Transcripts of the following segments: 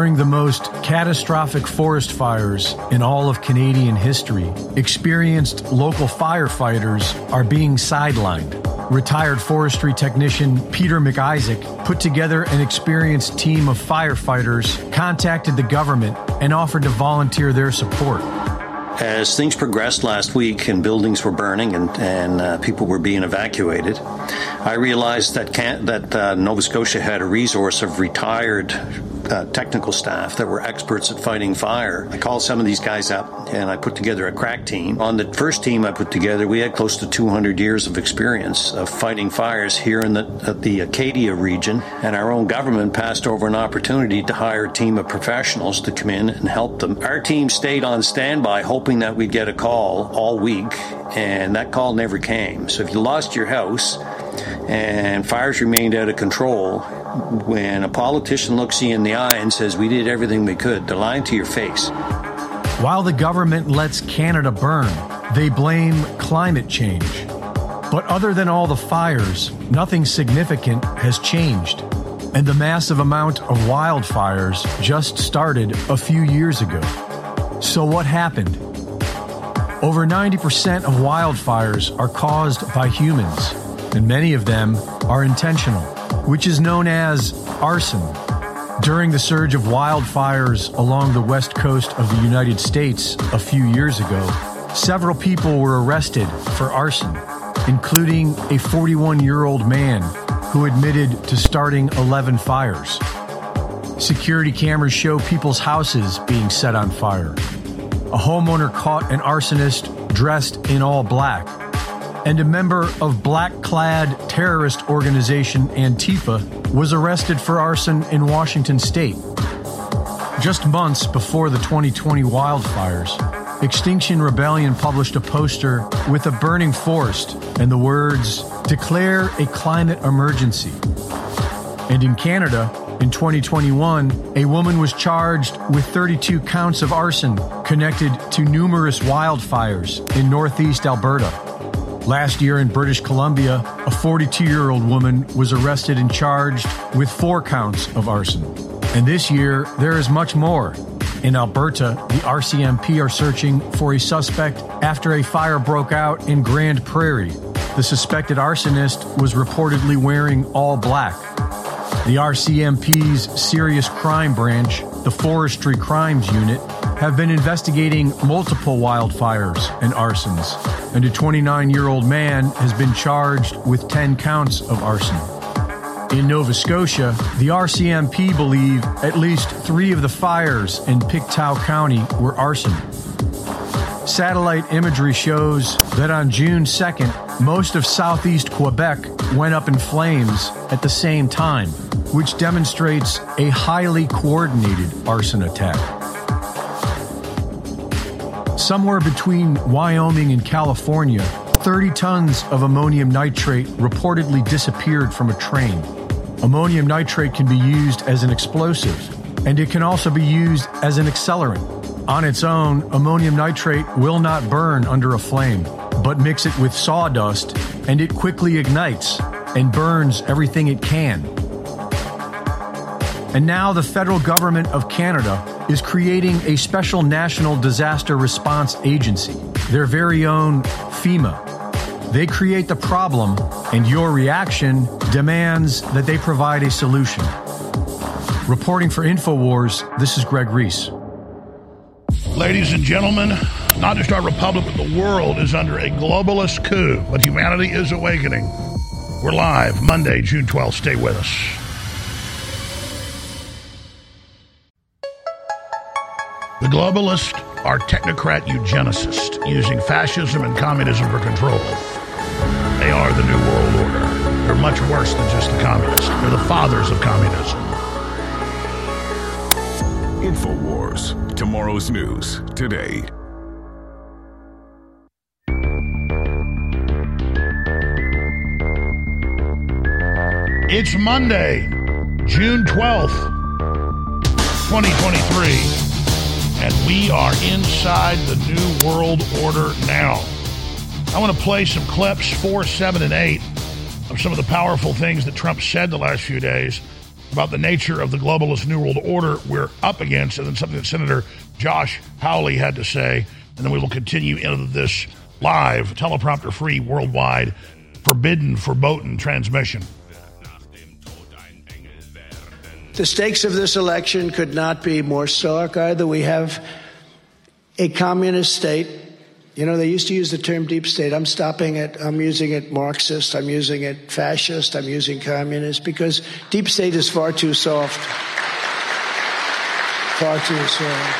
During the most catastrophic forest fires in all of Canadian history, experienced local firefighters are being sidelined. Retired forestry technician Peter McIsaac put together an experienced team of firefighters, contacted the government, and offered to volunteer their support. As things progressed last week and buildings were burning and, and uh, people were being evacuated, I realized that, that uh, Nova Scotia had a resource of retired uh, technical staff that were experts at fighting fire. I called some of these guys up and I put together a crack team. On the first team I put together, we had close to 200 years of experience of fighting fires here in the, the Acadia region, and our own government passed over an opportunity to hire a team of professionals to come in and help them. Our team stayed on standby, hoping that we'd get a call all week, and that call never came. So if you lost your house, and fires remained out of control, when a politician looks you in the eye and says, We did everything we could, they're lying to your face. While the government lets Canada burn, they blame climate change. But other than all the fires, nothing significant has changed. And the massive amount of wildfires just started a few years ago. So, what happened? Over 90% of wildfires are caused by humans, and many of them are intentional which is known as arson. During the surge of wildfires along the west coast of the United States a few years ago, several people were arrested for arson, including a 41 year old man who admitted to starting 11 fires. Security cameras show people's houses being set on fire. A homeowner caught an arsonist dressed in all black and a member of black clad terrorist organization Antifa was arrested for arson in Washington state. Just months before the 2020 wildfires, Extinction Rebellion published a poster with a burning forest and the words, Declare a climate emergency. And in Canada, in 2021, a woman was charged with 32 counts of arson connected to numerous wildfires in northeast Alberta. Last year in British Columbia, a 42 year old woman was arrested and charged with four counts of arson. And this year, there is much more. In Alberta, the RCMP are searching for a suspect after a fire broke out in Grande Prairie. The suspected arsonist was reportedly wearing all black. The RCMP's Serious Crime Branch, the Forestry Crimes Unit, have been investigating multiple wildfires and arsons and a 29 year old man has been charged with 10 counts of arson. In Nova Scotia, the RCMP believe at least three of the fires in Pictou County were arson. Satellite imagery shows that on June 2nd, most of southeast Quebec went up in flames at the same time, which demonstrates a highly coordinated arson attack. Somewhere between Wyoming and California, 30 tons of ammonium nitrate reportedly disappeared from a train. Ammonium nitrate can be used as an explosive, and it can also be used as an accelerant. On its own, ammonium nitrate will not burn under a flame, but mix it with sawdust, and it quickly ignites and burns everything it can. And now the federal government of Canada is creating a special national disaster response agency, their very own FEMA. They create the problem, and your reaction demands that they provide a solution. Reporting for InfoWars, this is Greg Reese. Ladies and gentlemen, not just our republic, but the world is under a globalist coup, but humanity is awakening. We're live Monday, June 12th. Stay with us. Globalists are technocrat eugenicists using fascism and communism for control. They are the New World Order. They're much worse than just the communists. They're the fathers of communism. InfoWars. Tomorrow's news today. It's Monday, June 12th, 2023, and we are inside the New World Order now. I want to play some clips, four, seven, and eight, of some of the powerful things that Trump said the last few days about the nature of the globalist New World Order we're up against, and then something that Senator Josh Hawley had to say. And then we will continue into this live, teleprompter free, worldwide, forbidden, verboten transmission. The stakes of this election could not be more stark either. We have a communist state. You know, they used to use the term deep state. I'm stopping it. I'm using it Marxist. I'm using it fascist. I'm using communist because deep state is far too soft. Far too soft.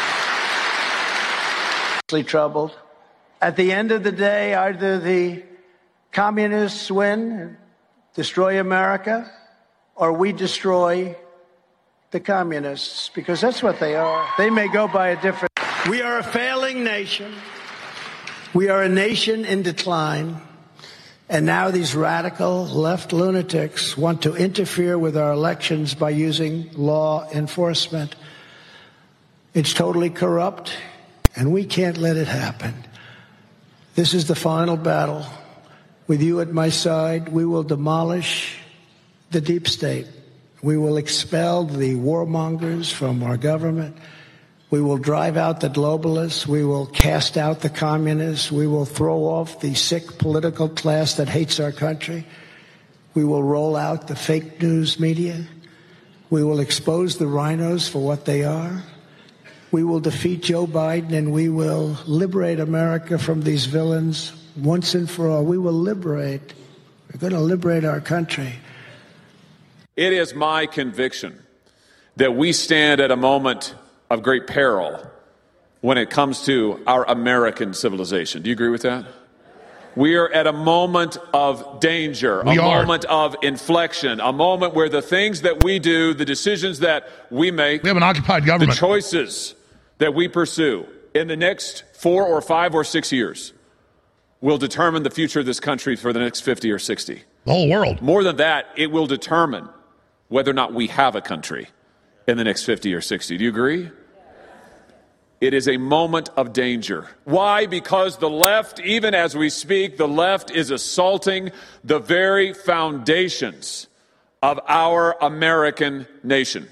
Troubled. At the end of the day, either the communists win, destroy America, or we destroy the communists, because that's what they are. They may go by a different. We are a failing nation. We are a nation in decline. And now these radical left lunatics want to interfere with our elections by using law enforcement. It's totally corrupt, and we can't let it happen. This is the final battle. With you at my side, we will demolish the deep state. We will expel the warmongers from our government. We will drive out the globalists. We will cast out the communists. We will throw off the sick political class that hates our country. We will roll out the fake news media. We will expose the RINOs for what they are. We will defeat Joe Biden and we will liberate America from these villains once and for all. We will liberate. We're going to liberate our country. It is my conviction that we stand at a moment of great peril when it comes to our American civilization. Do you agree with that? We are at a moment of danger, We a are. moment of inflection, a moment where the things that we do, the decisions that we make, We have an occupied government, the choices that we pursue in the next four or five or six years will determine the future of this country for the next 50 or 60. the whole world. More than that, it will determine whether or not we have a country in the next 50 or 60. Do you agree? It is a moment of danger. Why? Because the left, even as we speak, the left is assaulting the very foundations of our American nation.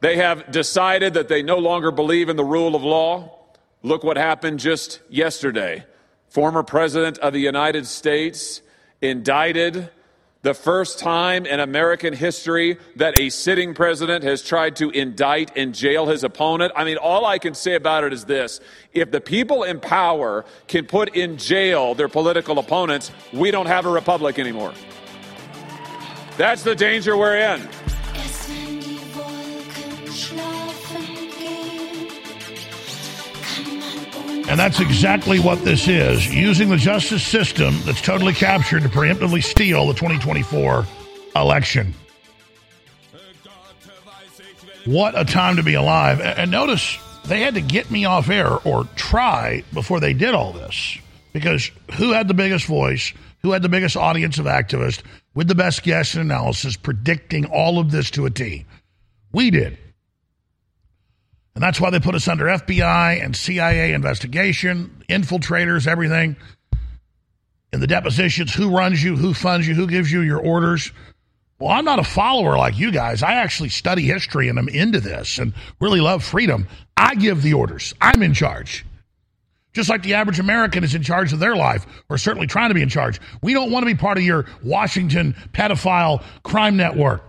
They have decided that they no longer believe in the rule of law. Look what happened just yesterday. Former President of the United States indicted the first time in American history that a sitting president has tried to indict and jail his opponent. I mean, all I can say about it is this if the people in power can put in jail their political opponents, we don't have a republic anymore. That's the danger we're in. And that's exactly what this is using the justice system that's totally captured to preemptively steal the 2024 election. What a time to be alive. And notice they had to get me off air or try before they did all this because who had the biggest voice? Who had the biggest audience of activists with the best guests and analysis predicting all of this to a T? We did. And that's why they put us under FBI and CIA investigation, infiltrators, everything. In the depositions, who runs you, who funds you, who gives you your orders. Well, I'm not a follower like you guys. I actually study history and I'm into this and really love freedom. I give the orders, I'm in charge. Just like the average American is in charge of their life, or certainly trying to be in charge. We don't want to be part of your Washington pedophile crime network.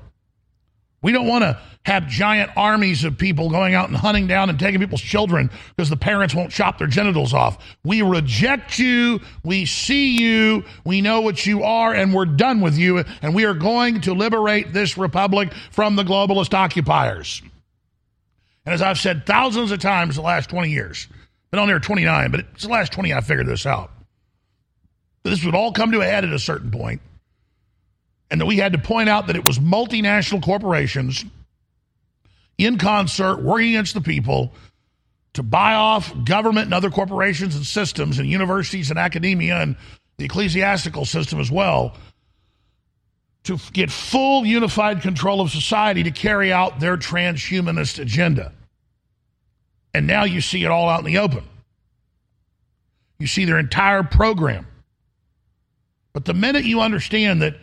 We don't want to have giant armies of people going out and hunting down and taking people's children because the parents won't chop their genitals off. We reject you. We see you. We know what you are, and we're done with you. And we are going to liberate this republic from the globalist occupiers. And as I've said thousands of times the last 20 years, been on there 29, but it's the last 20 I figured this out. This would all come to a head at a certain point, and that we had to point out that it was multinational corporations in concert working against the people to buy off government and other corporations and systems and universities and academia and the ecclesiastical system as well to get full unified control of society to carry out their transhumanist agenda. And now you see it all out in the open. You see their entire program. But the minute you understand that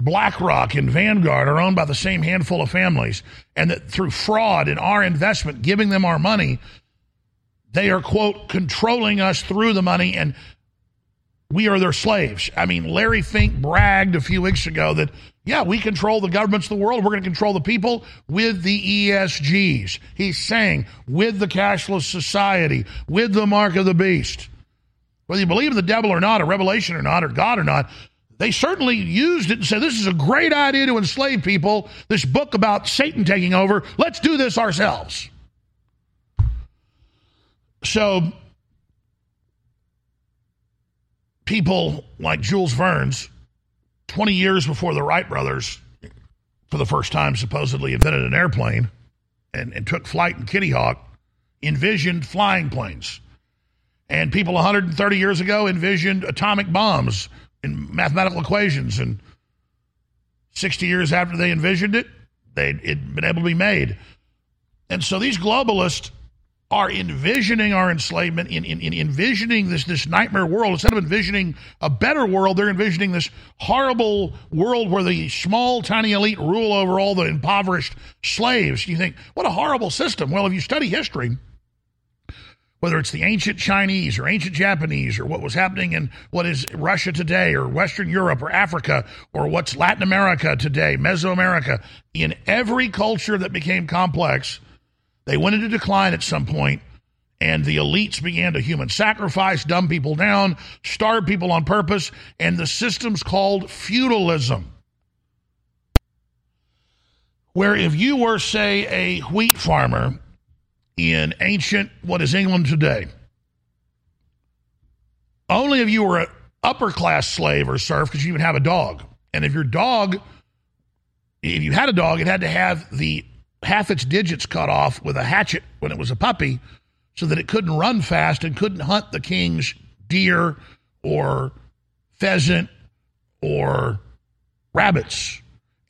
BlackRock and Vanguard are owned by the same handful of families, and that through fraud in our investment, giving them our money, they are, quote, controlling us through the money and we are their slaves. I mean, Larry Fink bragged a few weeks ago that, yeah, we control the governments of the world. We're going to control the people with the ESGs. He's saying with the cashless society, with the mark of the beast. Whether you believe in the devil or not, or revelation or not, or God or not, they certainly used it and said, this is a great idea to enslave people. This book about Satan taking over. Let's do this ourselves. So people like Jules Verne's, 20 years before the Wright brothers, for the first time supposedly invented an airplane and, and took flight in Kitty Hawk, envisioned flying planes. And people 130 years ago envisioned atomic bombs in mathematical equations. And 60 years after they envisioned it, they'd it'd been able to be made. And so these globalists are envisioning our enslavement, in, in, in envisioning this, this nightmare world. Instead of envisioning a better world, they're envisioning this horrible world where the small, tiny elite rule over all the impoverished slaves. You think, what a horrible system. Well, if you study history, whether it's the ancient Chinese or ancient Japanese or what was happening in what is Russia today or Western Europe or Africa or what's Latin America today, Mesoamerica, in every culture that became complex, they went into decline at some point, and the elites began to human sacrifice, dumb people down, starve people on purpose, and the system's called feudalism. Where if you were, say, a wheat farmer in ancient, what is England today, only if you were an upper class slave or serf because you would have a dog. And if your dog, if you had a dog, it had to have the half its digits cut off with a hatchet when it was a puppy so that it couldn't run fast and couldn't hunt the king's deer or pheasant or rabbits.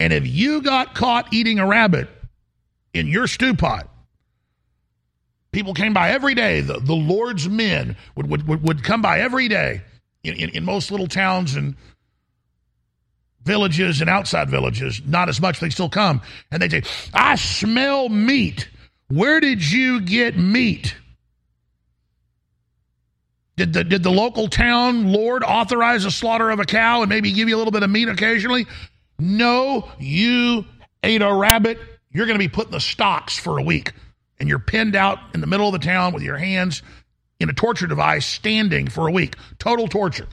And if you got caught eating a rabbit in your stew pot, people came by every day. The, the Lord's men would, would, would, come by every day in, in, in most little towns and villages and outside villages, not as much, they still come. And they say, I smell meat. Where did you get meat? Did the, did the local town lord authorize the slaughter of a cow and maybe give you a little bit of meat occasionally? No, you ate a rabbit. You're going to be put in the stocks for a week. And you're pinned out in the middle of the town with your hands in a torture device standing for a week. Total torture.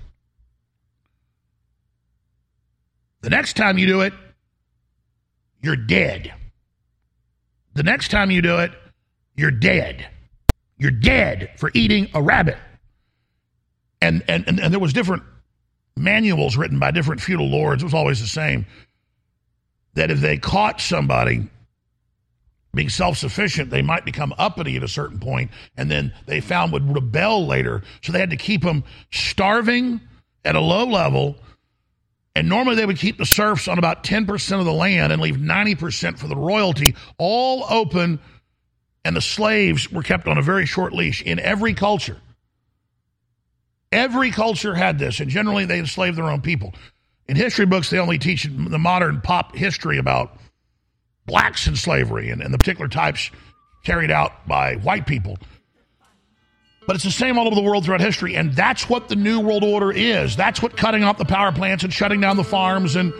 The next time you do it, you're dead. The next time you do it, you're dead. You're dead for eating a rabbit. And, and, and, and there was different manuals written by different feudal lords. It was always the same. That if they caught somebody being self-sufficient, they might become uppity at a certain point, and then they found would rebel later. So they had to keep them starving at a low level and normally they would keep the serfs on about 10% of the land and leave 90% for the royalty, all open, and the slaves were kept on a very short leash in every culture. Every culture had this, and generally they enslaved their own people. In history books, they only teach the modern pop history about blacks in slavery and, and the particular types carried out by white people. But it's the same all over the world throughout history. And that's what the New World Order is. That's what cutting off the power plants and shutting down the farms and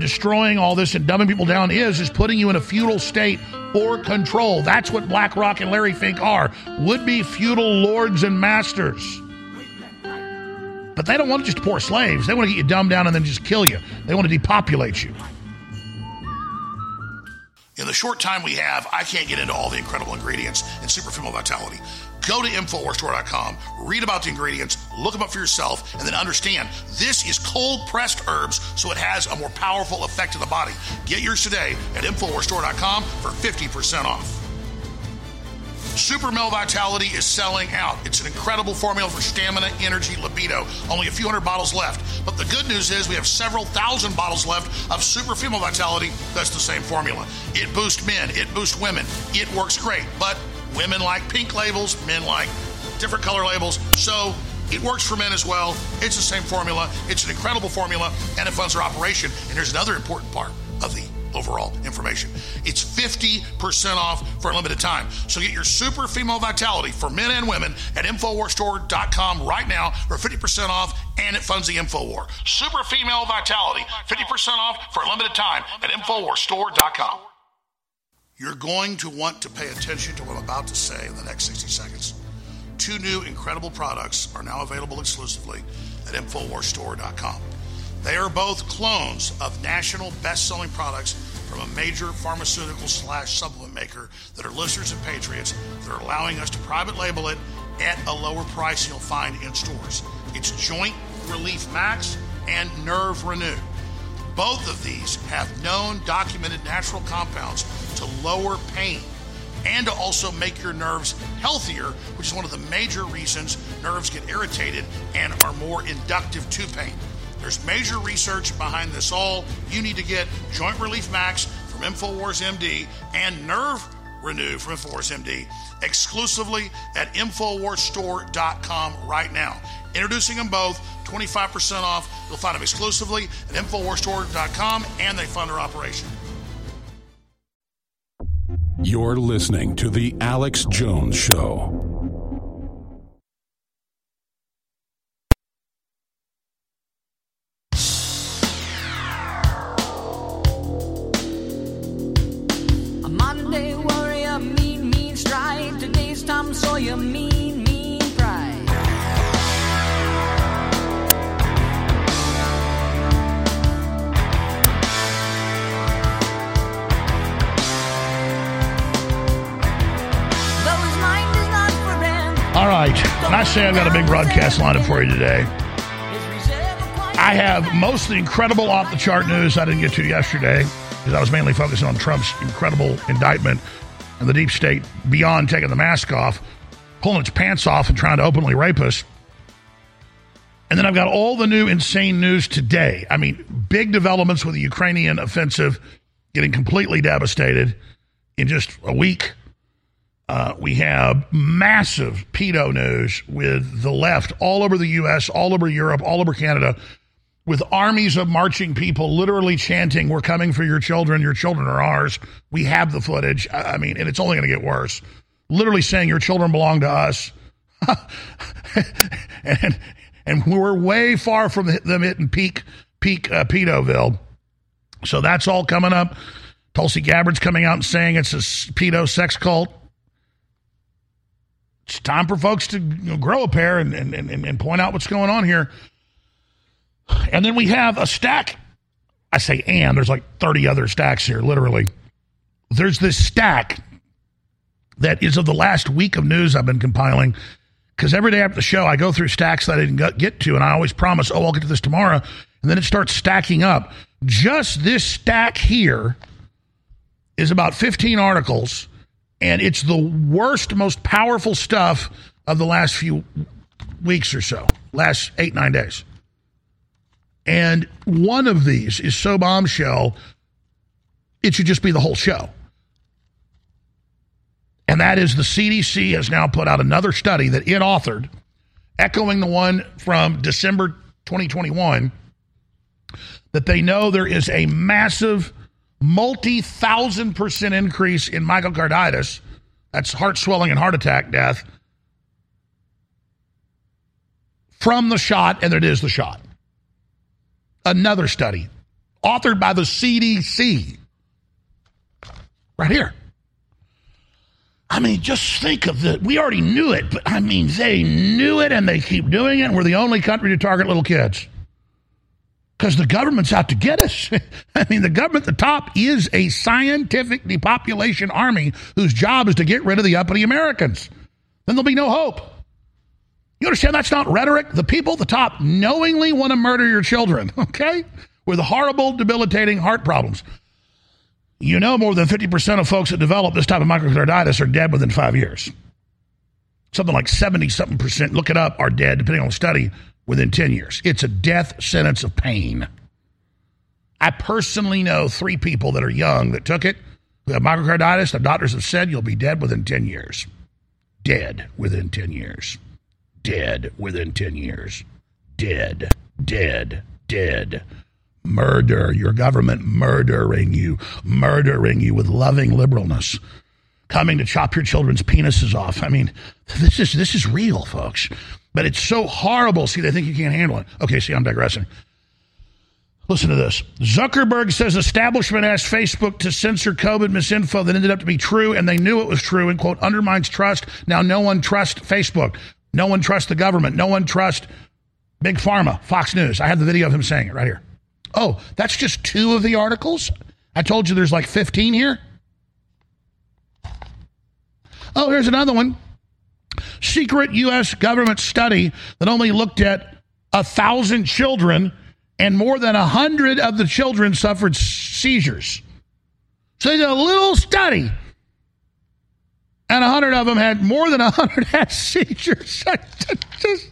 destroying all this and dumbing people down is, is putting you in a feudal state for control. That's what BlackRock and Larry Fink are would be feudal lords and masters. But they don't want to just poor slaves. They want to get you dumbed down and then just kill you. They want to depopulate you. In the short time we have, I can't get into all the incredible ingredients in Super Female Vitality. Go to InfoWarsStore.com, read about the ingredients, look them up for yourself, and then understand this is cold pressed herbs, so it has a more powerful effect on the body. Get yours today at InfoWarsStore.com for 50% off. Super Male Vitality is selling out. It's an incredible formula for stamina, energy, libido. Only a few hundred bottles left. But the good news is we have several thousand bottles left of Super Female Vitality. That's the same formula. It boosts men, it boosts women. It works great. But women like pink labels, men like different color labels. So it works for men as well. It's the same formula. It's an incredible formula, and it funds our operation. And here's another important part of the overall information. It's 50% off for a limited time. So get your super female vitality for men and women at InfoWarsStore.com right now for 50% off and it funds the InfoWar. Super female vitality, 50% off for a limited time at InfoWarsStore.com. You're going to want to pay attention to what I'm about to say in the next 60 seconds. Two new incredible products are now available exclusively at InfoWarsStore.com. They are both clones of national best-selling products from a major pharmaceutical slash supplement maker that are listeners and patriots that are allowing us to private label it at a lower price you'll find in stores. It's Joint Relief Max and Nerve Renew. Both of these have known documented natural compounds to lower pain and to also make your nerves healthier, which is one of the major reasons nerves get irritated and are more inductive to pain. There's major research behind this all. You need to get Joint Relief Max from InfoWars MD and Nerve Renew from InfoWars MD exclusively at InfoWarsStore.com right now. Introducing them both, 25% off. You'll find them exclusively at InfoWarsStore.com and they fund our operation. You're listening to The Alex Jones Show. Monday warrior, mean, mean stride. Today's Tom Sawyer, mean, mean pride. Though his mind is not for rent, All right. When I say I've got a big broadcast lineup for you today, his reserve a quiet I have most of the incredible off the chart news I didn't get to yesterday because I was mainly focusing on Trump's incredible indictment and the deep state beyond taking the mask off, pulling its pants off and trying to openly rape us. And then I've got all the new insane news today. I mean, big developments with the Ukrainian offensive getting completely devastated in just a week. Uh, we have massive pedo news with the left all over the U.S., all over Europe, all over Canada, with armies of marching people literally chanting, We're coming for your children. Your children are ours. We have the footage. I mean, and it's only going to get worse. Literally saying, Your children belong to us. and, and we're way far from them hitting peak, peak uh, pedoville. So that's all coming up. Tulsi Gabbard's coming out and saying it's a pedo sex cult it's time for folks to you know, grow a pair and, and, and, and point out what's going on here. And then we have a stack. I say and, there's like 30 other stacks here, literally. There's this stack that is of the last week of news I've been compiling. Because every day after the show, I go through stacks that I didn't get- to, and I always promise, oh, I'll get to this tomorrow. And then it starts stacking up. Just this stack here is about 15 articles and it's the worst, most powerful stuff of the last few weeks or so, last eight, nine days. And one of these is so bombshell, it should just be the whole show. And that is the CDC has now put out another study that it authored, echoing the one from December 2021, that they know there is a massive multi thousand percent increase in myocarditis. That's heart swelling and heart attack death from the shot, and it is the shot. Another study authored by the CDC. Right here. I mean, just think of the. We already knew it, but I mean, they knew it and they keep doing it. We're the only country to target little kids. because the government's out to get us. I mean, the government at the top is a scientific depopulation army whose job is to get rid of the uppity Americans. Then there'll be no hope. You understand that's not rhetoric? The people at the top knowingly want to murder your children, okay? With horrible, debilitating heart problems. You know, more than 50% of folks that develop this type of myocarditis are dead within five years. Something like 70 something percent, look it up, are dead, depending on the study, within 10 years. It's a death sentence of pain. I personally know three people that are young that took it, who have myocarditis. The doctors have said you'll be dead within 10 years. Dead within 10 years. Dead within 10 years. Dead, dead, dead. Murder, your government murdering you, murdering you with loving liberalness, coming to chop your children's penises off. I mean, this is this is real, folks. But it's so horrible. See, they think you can't handle it. Okay, see, I'm digressing. Listen to this. Zuckerberg says establishment asked Facebook to censor COVID misinfo that ended up to be true, and they knew it was true, and quote, undermines trust. Now no one trusts Facebook. No one trusts the government. No one trusts Big Pharma, Fox News. I have the video of him saying it right here. Oh, that's just two of the articles? I told you there's like 15 here. Oh, here's another one. Secret U.S. government study that only looked at a thousand children, and more than a hundred of the children suffered seizures. So they did a little study, and a hundred of them had more than a hundred had seizures. Just-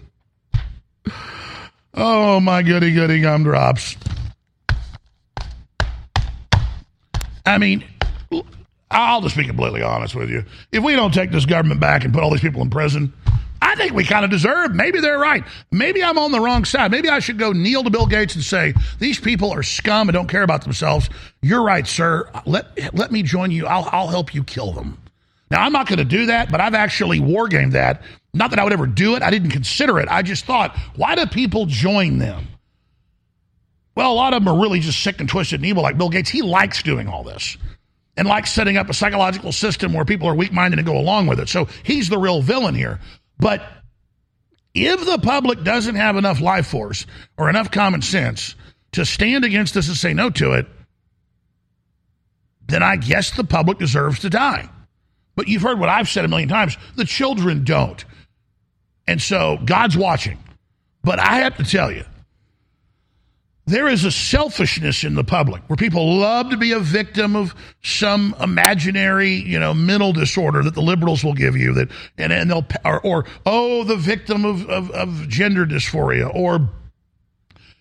oh my goody goody gumdrops. I mean, I'll just be completely honest with you. If we don't take this government back and put all these people in prison, I think we kind of deserve. Maybe they're right. Maybe I'm on the wrong side. Maybe I should go kneel to Bill Gates and say, "These people are scum and don't care about themselves." You're right, sir. Let let me join you. I'll I'll help you kill them. Now I'm not going to do that, but I've actually wargamed that. Not that I would ever do it. I didn't consider it. I just thought, why do people join them? Well, a lot of them are really just sick and twisted and evil, like Bill Gates. He likes doing all this and likes setting up a psychological system where people are weak minded and go along with it. So he's the real villain here. But if the public doesn't have enough life force or enough common sense to stand against this and say no to it, then I guess the public deserves to die. But you've heard what I've said a million times the children don't. And so God's watching. But I have to tell you, there is a selfishness in the public where people love to be a victim of some imaginary, you know, mental disorder that the liberals will give you that, and, and they'll, or, or oh, the victim of, of, of gender dysphoria, or,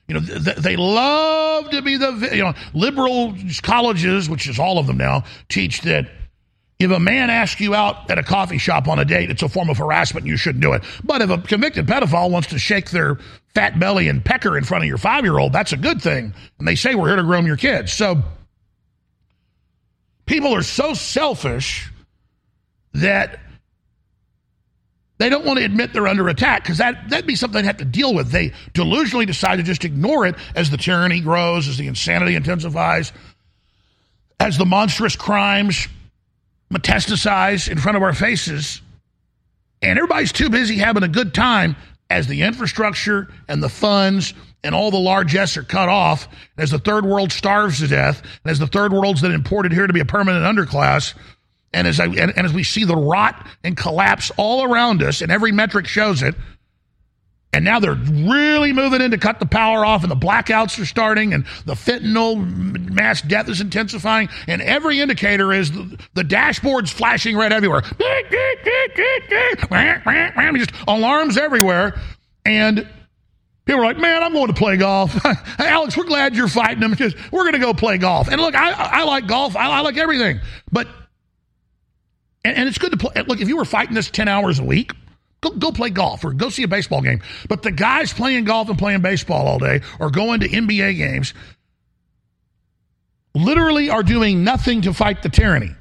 you know, th- they love to be the, you know, liberal colleges, which is all of them now, teach that if a man asks you out at a coffee shop on a date, it's a form of harassment you shouldn't do it. But if a convicted pedophile wants to shake their fat belly and pecker in front of your five year old, that's a good thing. And they say we're here to groom your kids. So people are so selfish that they don't want to admit they're under attack because that, that'd be something they'd have to deal with. They delusionally decide to just ignore it as the tyranny grows, as the insanity intensifies, as the monstrous crimes metastasize in front of our faces, and everybody's too busy having a good time as the infrastructure and the funds and all the largesse are cut off, as the third world starves to death, and as the third world's that imported here to be a permanent underclass, and as I, and, and as we see the rot and collapse all around us, and every metric shows it, and now they're really moving in to cut the power off, and the blackouts are starting, and the fentanyl mass death is intensifying, and every indicator is the, the dashboard's flashing red everywhere. Just alarms everywhere, and people are like, "Man, I'm going to play golf." Alex, we're glad you're fighting them because we're going to go play golf. And look, I, I like golf. I, I like everything, but and, and it's good to play. Look, if you were fighting this ten hours a week. Go, go play golf or go see a baseball game. But the guys playing golf and playing baseball all day or going to NBA games literally are doing nothing to fight the tyranny.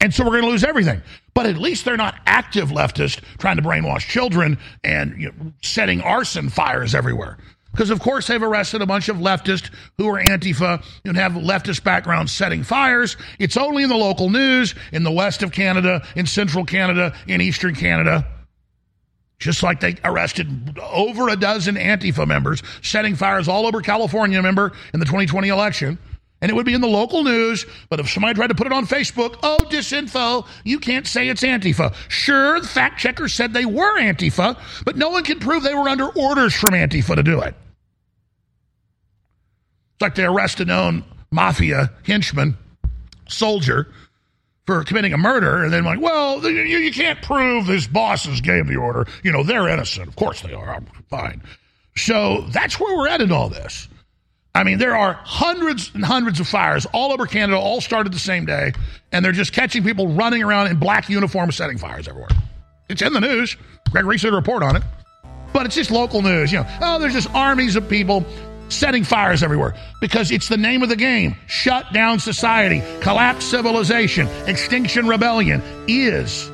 And so we're going to lose everything. But at least they're not active leftists trying to brainwash children and you know, setting arson fires everywhere. Because, of course, they've arrested a bunch of leftists who are Antifa and have leftist backgrounds setting fires. It's only in the local news, in the west of Canada, in central Canada, in eastern Canada. Just like they arrested over a dozen Antifa members setting fires all over California, remember, in the 2020 election. And it would be in the local news, but if somebody tried to put it on Facebook, oh, disinfo, you can't say it's Antifa. Sure, the fact checkers said they were Antifa, but no one can prove they were under orders from Antifa to do it. It's like they arrest a known mafia henchman, soldier, for committing a murder, and then like, well, you, you can't prove his bosses gave the order. You know, they're innocent. Of course they are. I'm Fine. So that's where we're at in all this. I mean, there are hundreds and hundreds of fires all over Canada, all started the same day, and they're just catching people running around in black uniforms setting fires everywhere. It's in the news. Greg Reese did a report on it. But it's just local news. You know, oh, there's just armies of people setting fires everywhere because it's the name of the game. Shut down society, collapse civilization, extinction rebellion is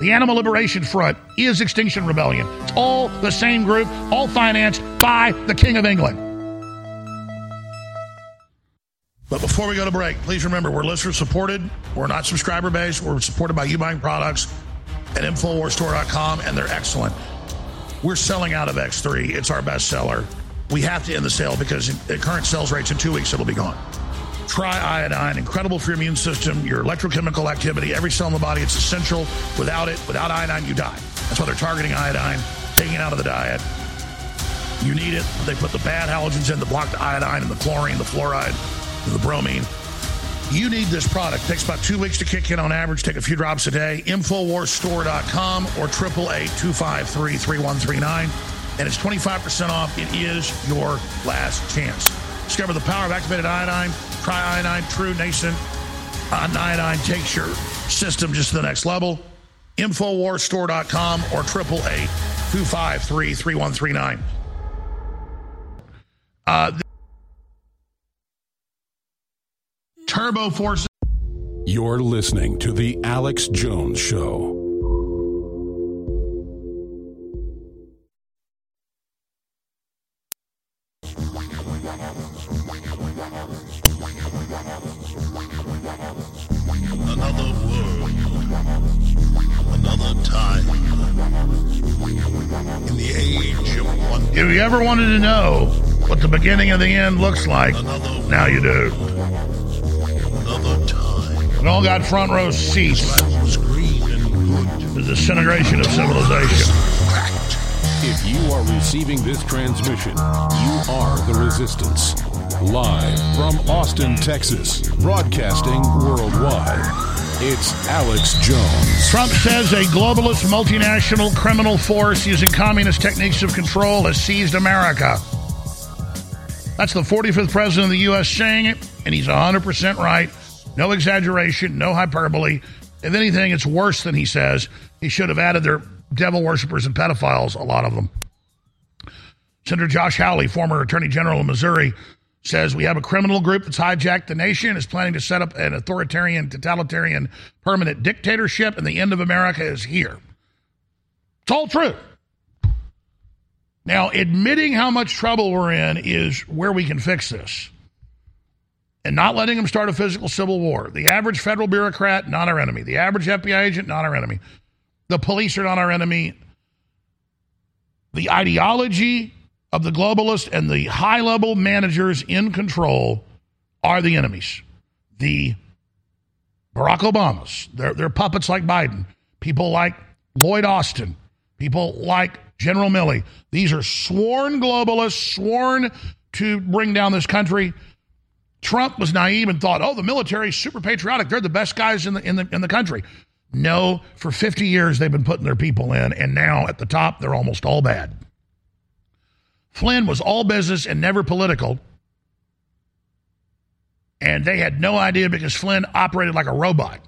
the Animal Liberation Front is Extinction Rebellion. It's all the same group, all financed by the King of England. But before we go to break, please remember we're listener supported. We're not subscriber based. We're supported by you buying products at InfoWarsStore.com, and they're excellent. We're selling out of X3. It's our best seller. We have to end the sale because at current sales rates in two weeks, it'll be gone. Try iodine, incredible for your immune system, your electrochemical activity, every cell in the body. It's essential. Without it, without iodine, you die. That's why they're targeting iodine, taking it out of the diet. You need it. They put the bad halogens in the iodine and the chlorine, the fluoride, the bromine. You need this product. takes about two weeks to kick in on average. Take a few drops a day. Infowarsstore.com or 888-253-3139. And it's 25% off. It is your last chance. Discover the power of activated iodine. Try iodine, true nascent uh, iodine takes your system just to the next level. Infowarsstore.com or 888-253-3139. Uh, Turbo Force. You're listening to The Alex Jones Show. If you ever wanted to know what the beginning of the end looks like, now you do. Another time. We all got front row seats the disintegration of civilization. If you are receiving this transmission, you are the resistance. Live from Austin, Texas, broadcasting worldwide. It's Alex Jones. Trump says a globalist multinational criminal force using communist techniques of control has seized America. That's the 45th president of the U.S. saying it, and he's 100% right. No exaggeration, no hyperbole. If anything, it's worse than he says. He should have added their devil worshippers and pedophiles, a lot of them. Senator Josh Hawley, former Attorney General of Missouri, says we have a criminal group that's hijacked the nation, is planning to set up an authoritarian, totalitarian, permanent dictatorship, and the end of America is here. It's all true. Now, admitting how much trouble we're in is where we can fix this. And not letting them start a physical civil war. The average federal bureaucrat, not our enemy. The average FBI agent, not our enemy. The police are not our enemy. The ideology of the globalists and the high level managers in control are the enemies. The Barack Obamas, they're, they're puppets like Biden, people like Lloyd Austin, people like General Milley. These are sworn globalists, sworn to bring down this country. Trump was naive and thought, oh, the military is super patriotic. They're the best guys in the, in the, in the country. No, for 50 years they've been putting their people in, and now at the top, they're almost all bad. Flynn was all business and never political. And they had no idea because Flynn operated like a robot.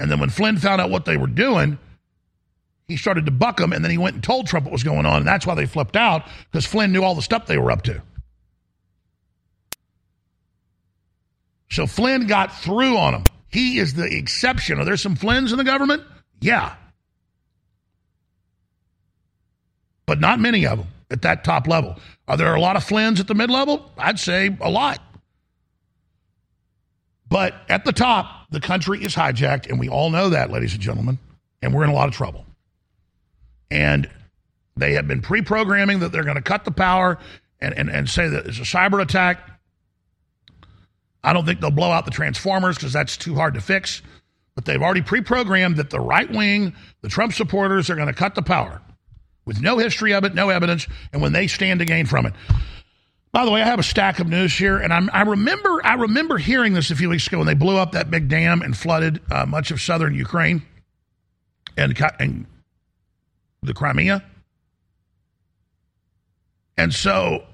And then when Flynn found out what they were doing, he started to buck them, and then he went and told Trump what was going on, and that's why they flipped out because Flynn knew all the stuff they were up to. So Flynn got through on him. He is the exception. Are there some Flynns in the government? Yeah. But not many of them at that top level. Are there a lot of Flynns at the mid level? I'd say a lot. But at the top, the country is hijacked, and we all know that, ladies and gentlemen, and we're in a lot of trouble. And they have been pre programming that they're going to cut the power and, and, and say that it's a cyber attack. I don't think they'll blow out the transformers because that's too hard to fix. But they've already pre programmed that the right wing, the Trump supporters, are going to cut the power with no history of it, no evidence, and when they stand to gain from it. By the way, I have a stack of news here, and I'm, I remember I remember hearing this a few weeks ago when they blew up that big dam and flooded uh, much of southern Ukraine and, and the Crimea. And so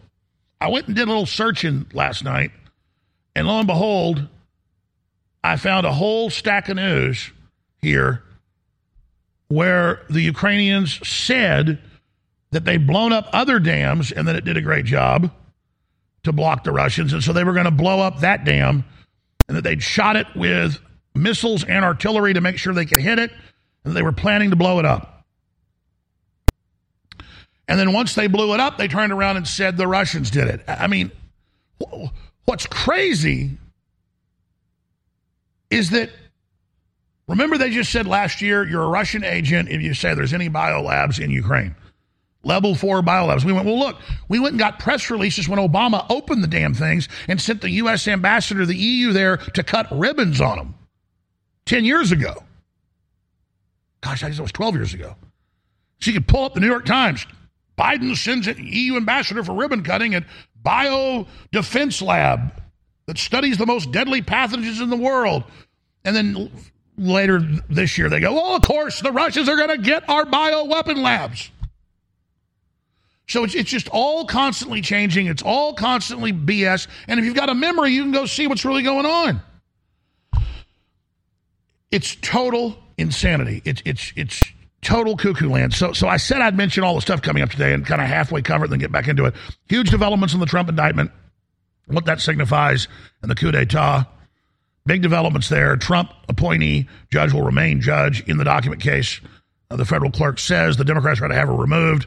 I went and did a little searching last night, and lo and behold, I found a whole stack of news here where the Ukrainians said that they'd blown up other dams and that it did a great job to block the Russians. And so they were going to blow up that dam and that they'd shot it with missiles and artillery to make sure they could hit it. And they were planning to blow it up. And then once they blew it up, they turned around and said the Russians did it. I mean, what's crazy is that remember they just said last year you're a Russian agent if you say there's any biolabs in Ukraine. Level four biolabs. We went, well, look, we went and got press releases when Obama opened the damn things and sent the U.S. ambassador to the EU there to cut ribbons on them 10 years ago. Gosh, I guess it was 12 years ago. So you could pull up the New York Times. Biden sends an EU ambassador for ribbon cutting at Bio Defense Lab that studies the most deadly pathogens in the world. And then later this year, they go, well, of course, the Russians are going to get our bio weapon labs. So it's, it's just all constantly changing. It's all constantly BS. And if you've got a memory, you can go see what's really going on. It's total insanity. It's it's it's total cuckoo land. So so I said I'd mention all the stuff coming up today and kind of halfway cover it, then get back into it. Huge developments in the Trump indictment, what that signifies, and the coup d'état. Big developments there. Trump appointee judge will remain judge in the document case. Uh, the federal clerk says the Democrats are to have her removed.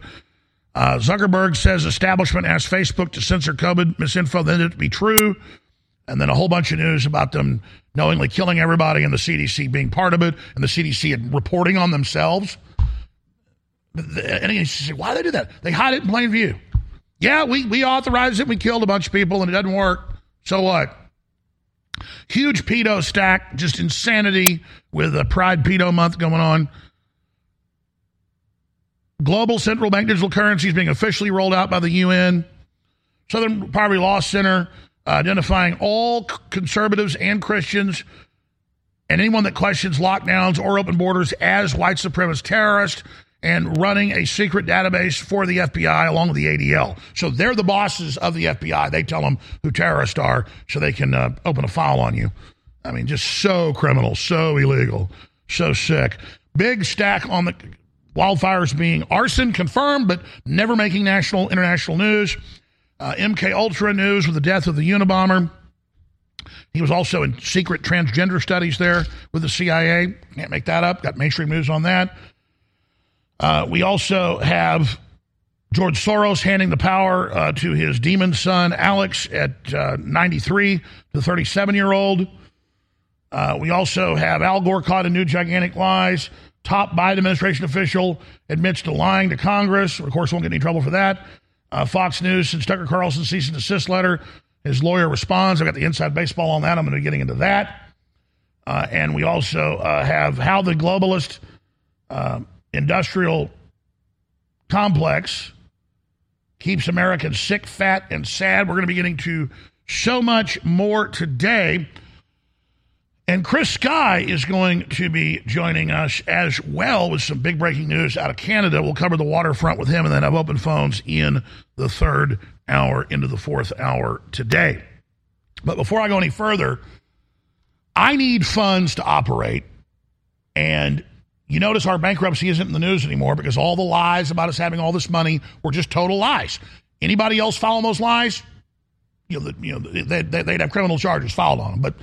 Uh, Zuckerberg says establishment asked Facebook to censor COVID misinfo, then it to be true. And then a whole bunch of news about them knowingly killing everybody and the CDC being part of it and the CDC reporting on themselves. And he said, why do they do that? They hide it in plain view. Yeah, we, we authorized it. We killed a bunch of people and it doesn't work. So what? Huge pedo stack, just insanity with a Pride Pedo Month going on. Global central bank digital currencies being officially rolled out by the UN. Southern Poverty Law Center uh, identifying all conservatives and Christians and anyone that questions lockdowns or open borders as white supremacist terrorists and running a secret database for the FBI along with the ADL. So they're the bosses of the FBI. They tell them who terrorists are so they can uh, open a file on you. I mean, just so criminal, so illegal, so sick. Big stack on the wildfires being arson confirmed, but never making national, international news. Uh, MK Ultra news with the death of the Unabomber. He was also in secret transgender studies there with the CIA. Can't make that up. Got mainstream news on that. Uh, we also have George Soros handing the power uh, to his demon son, Alex, at uh, 93, the 37 year old. Uh, we also have Al Gore caught in new gigantic lies. Top Biden administration official admits to lying to Congress. Of course, won't get any trouble for that. Uh, Fox News since Tucker Carlson cease and desist letter. His lawyer responds. I've got the inside baseball on that. I'm going to be getting into that. Uh, and we also have how the globalist industrial complex keeps Americans sick, fat, and sad. We're going to be getting to so much more today. And Chris Sky is going to be joining us as well with some big breaking news out of Canada. We'll cover the waterfront with him and then have open phones in the third hour into the fourth hour today. But before I go any further, I need funds to operate. And you notice our bankruptcy isn't in the news anymore because all the lies about us having all this money were just total lies. Anybody else following those lies? You know, you know they, they, they'd have criminal charges filed on them. But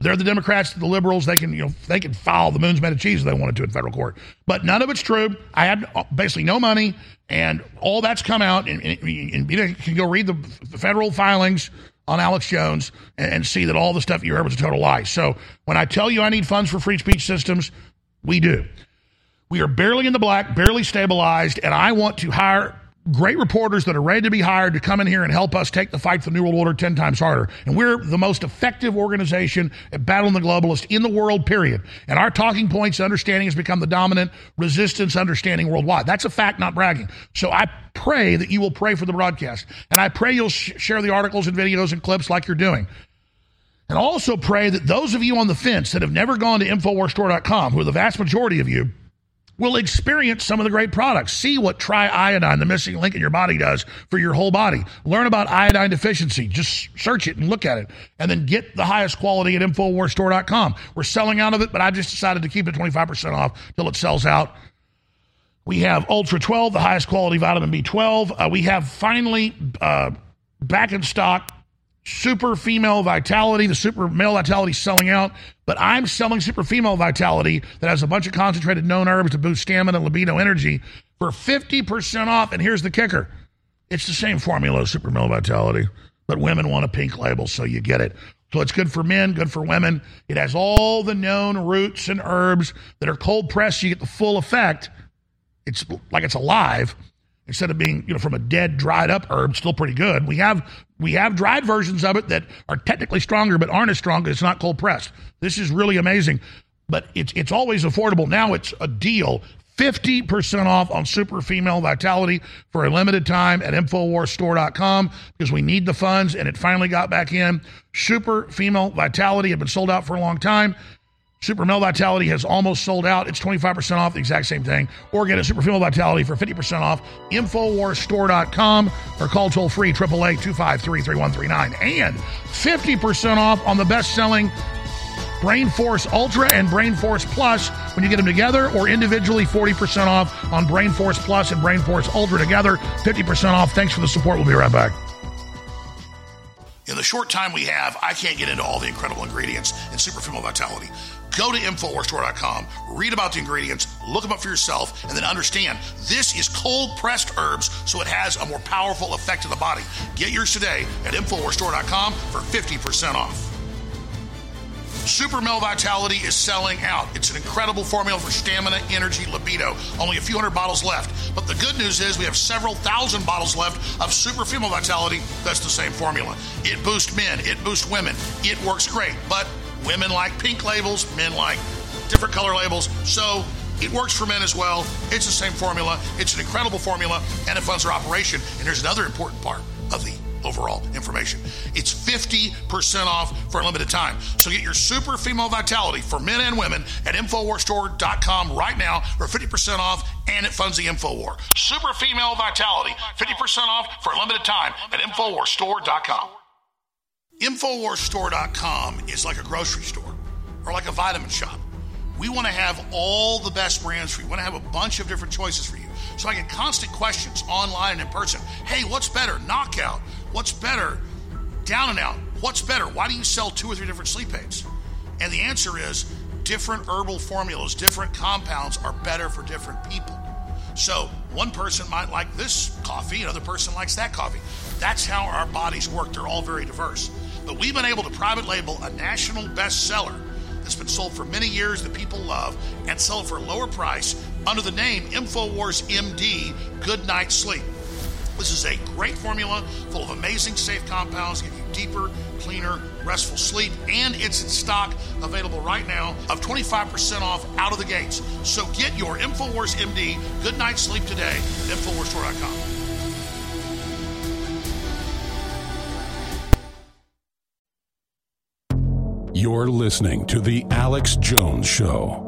they're the Democrats, the liberals. They can, you know, they can file the moon's made of cheese if they wanted to in federal court. But none of it's true. I had uh, basically no money, and all that's come out. And, and, and you can go read the federal filings on Alex Jones and, and see that all the stuff you heard was a total lie. So when I tell you I need funds for free speech systems, we do. We are barely in the black, barely stabilized, and I want to hire great reporters that are ready to be hired to come in here and help us take the fight for the New World Order 10 times harder. And we're the most effective organization at battling the globalist in the world, period. And our talking points understanding has become the dominant resistance understanding worldwide. That's a fact, not bragging. So I pray that you will pray for the broadcast. And I pray you'll sh- share the articles and videos and clips like you're doing. And also pray that those of you on the fence that have never gone to InfoWarsStore.com, who are the vast majority of you, will experience some of the great products. See what triiodine, the missing link in your body, does for your whole body. Learn about iodine deficiency. Just search it and look at it. And then get the highest quality at InfoWarsStore.com. We're selling out of it, but I just decided to keep it 25% off till it sells out. We have Ultra 12, the highest quality vitamin B12. Uh, we have finally uh, back in stock super female vitality. The super male vitality selling out, but I'm selling super female vitality that has a bunch of concentrated known herbs to boost stamina, libido, energy for 50% off. And here's the kicker it's the same formula super male vitality, but women want a pink label, so you get it. So it's good for men, good for women. It has all the known roots and herbs that are cold pressed. You get the full effect. It's like it's alive instead of being you know from a dead dried up herb still pretty good. We have we have dried versions of it that are technically stronger but aren't as strong it's not cold pressed. This is really amazing. But it's it's always affordable. Now it's a deal. 50% off on super female vitality for a limited time at infowarsstore.com because we need the funds and it finally got back in. Super female vitality had been sold out for a long time Super Male Vitality has almost sold out. It's 25% off, the exact same thing. Or get a Super Female Vitality for 50% off. Infowarsstore.com or call toll free 888 253 3139. And 50% off on the best selling Brain Force Ultra and Brain Force Plus when you get them together, or individually 40% off on Brain Force Plus and Brain Force Ultra together. 50% off. Thanks for the support. We'll be right back. In the short time we have, I can't get into all the incredible ingredients in Super Female Vitality. Go to InfoWarsStore.com, read about the ingredients, look them up for yourself, and then understand this is cold pressed herbs, so it has a more powerful effect on the body. Get yours today at InfoWarsStore.com for 50% off. Super Male Vitality is selling out. It's an incredible formula for stamina, energy, libido. Only a few hundred bottles left. But the good news is we have several thousand bottles left of Super Female Vitality. That's the same formula. It boosts men, it boosts women. It works great. But women like pink labels, men like different color labels. So it works for men as well. It's the same formula. It's an incredible formula, and it funds our operation. And here's another important part of the overall information. It's 50% off for a limited time. So get your super female vitality for men and women at InfoWarsStore.com right now for 50% off and it funds the InfoWar. Super female vitality, 50% off for a limited time at InfoWarsStore.com. InfoWarsStore.com is like a grocery store or like a vitamin shop. We want to have all the best brands for you. We want to have a bunch of different choices for you. So I get constant questions online and in person. Hey, what's better? Knockout. What's better? Down and out. What's better? Why do you sell two or three different sleep aids? And the answer is different herbal formulas, different compounds are better for different people. So one person might like this coffee, another person likes that coffee. That's how our bodies work. They're all very diverse. But we've been able to private label a national bestseller that's been sold for many years that people love and sell it for a lower price under the name InfoWars MD Good Night Sleep. This is a great formula full of amazing safe compounds, give you deeper, cleaner, restful sleep, and it's in stock available right now of 25% off out of the gates. So get your InfoWars MD Good Night Sleep today at InfoWarsStore.com. You're listening to The Alex Jones Show.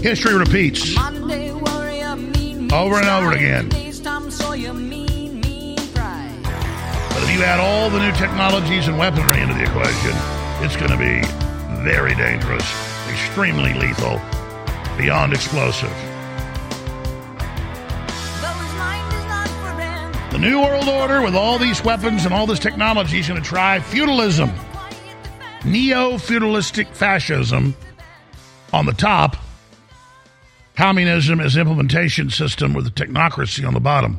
History repeats Monday warrior, mean, mean Over and over again. Sawyer, mean, mean. But if you add all the new technologies and weaponry into the equation, it's going to be very dangerous, extremely lethal, beyond explosive. Though his mind is not for rent, The New World Order, with all these weapons and all this technology, is going to try feudalism, neo feudalistic fascism on the top. communism as implementation system with the technocracy on the bottom.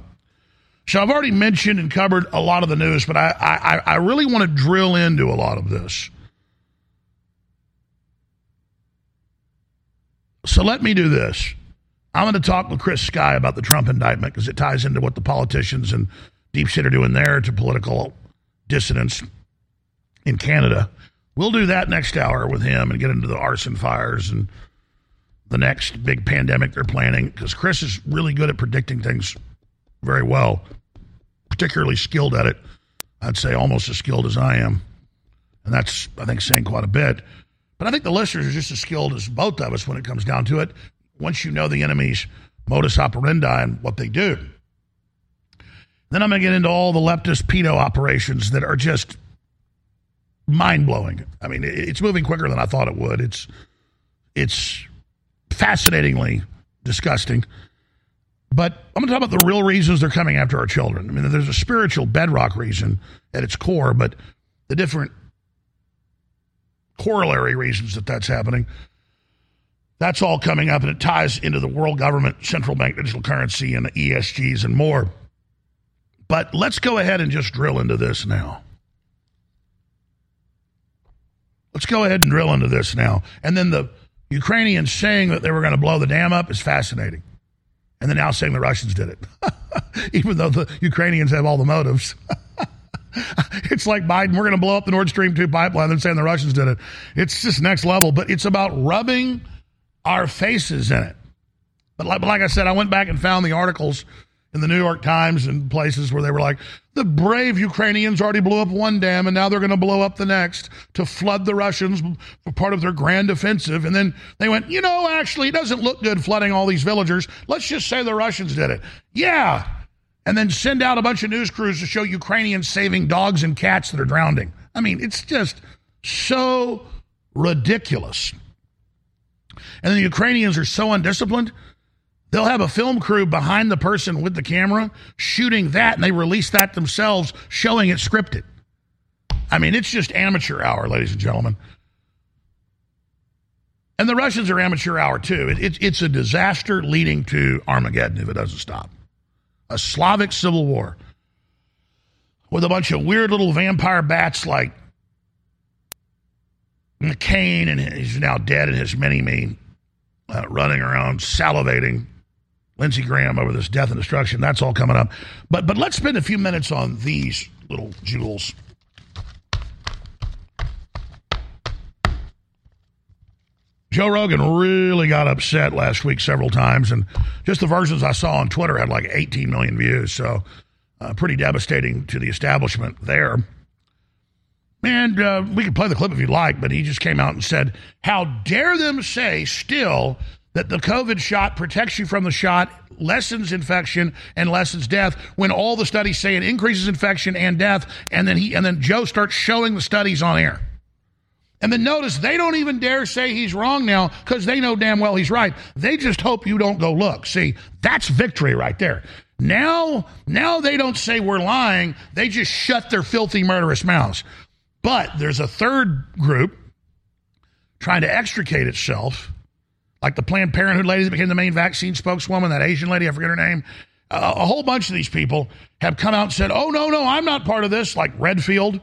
So I've already mentioned and covered a lot of the news, but I, I, I really want to drill into a lot of this. So let me do this. I'm going to talk with Chris Sky about the Trump indictment because it ties into what the politicians and deep shit are doing there to political dissidents in Canada. We'll do that next hour with him and get into the arson fires and the next big pandemic they're planning because Chris is really good at predicting things very well, particularly skilled at it. I'd say almost as skilled as I am. And that's, I think, saying quite a bit. But I think the listeners are just as skilled as both of us when it comes down to it, once you know the enemy's modus operandi and what they do. Then I'm going to get into all the leftist pedo operations that are just mind blowing. I mean, it's moving quicker than I thought it would. It's it's fascinatingly disgusting. But I'm going to talk about the real reasons they're coming after our children. I mean, there's a spiritual bedrock reason at its core, but the different corollary reasons that that's happening. That's all coming up, and it ties into the world government, central bank digital currency, and the ESGs and more. But let's go ahead and just drill into this now. Let's go ahead and drill into this now. And then the Ukrainians saying that they were going to blow the dam up is fascinating. And then now saying the Russians did it, even though the Ukrainians have all the motives. it's like Biden, we're going to blow up the Nord Stream 2 pipeline, then saying the Russians did it. It's just next level, but it's about rubbing our faces in it. But like, but like I said, I went back and found the articles in the New York Times and places where they were like, the brave Ukrainians already blew up one dam and now they're going to blow up the next to flood the Russians for part of their grand offensive. And then they went, you know, actually, it doesn't look good flooding all these villagers. Let's just say the Russians did it. Yeah. And then send out a bunch of news crews to show Ukrainians saving dogs and cats that are drowning. I mean, it's just so ridiculous. And the Ukrainians are so undisciplined They'll have a film crew behind the person with the camera shooting that, and they release that themselves, showing it scripted. I mean, it's just amateur hour, ladies and gentlemen. And the Russians are amateur hour too. It, it, it's a disaster leading to Armageddon if it doesn't stop. A Slavic civil war with a bunch of weird little vampire bats like McCain, and he's now dead, and his mini me uh, running around salivating Lindsey Graham over this death and destruction. That's all coming up. But but let's spend a few minutes on these little jewels. Joe Rogan really got upset last week several times, and just the versions I saw on Twitter had like 18 million views. So, uh, pretty devastating to the establishment there. And uh, we could play the clip if you'd like, but he just came out and said, How dare them say still that the COVID shot protects you from the shot, lessens infection and lessens death when all the studies say it increases infection and death and then he and then Joe starts showing the studies on air. And then notice they don't even dare say he's wrong now because they know damn well he's right. They just hope you don't go look. See, that's victory right there. Now, now they don't say we're lying. They just shut their filthy, murderous mouths. But there's a third group trying to extricate itself like the Planned Parenthood lady that became the main vaccine spokeswoman, that Asian lady, I forget her name. Uh, a whole bunch of these people have come out and said, oh, no, no, I'm not part of this, like Redfield.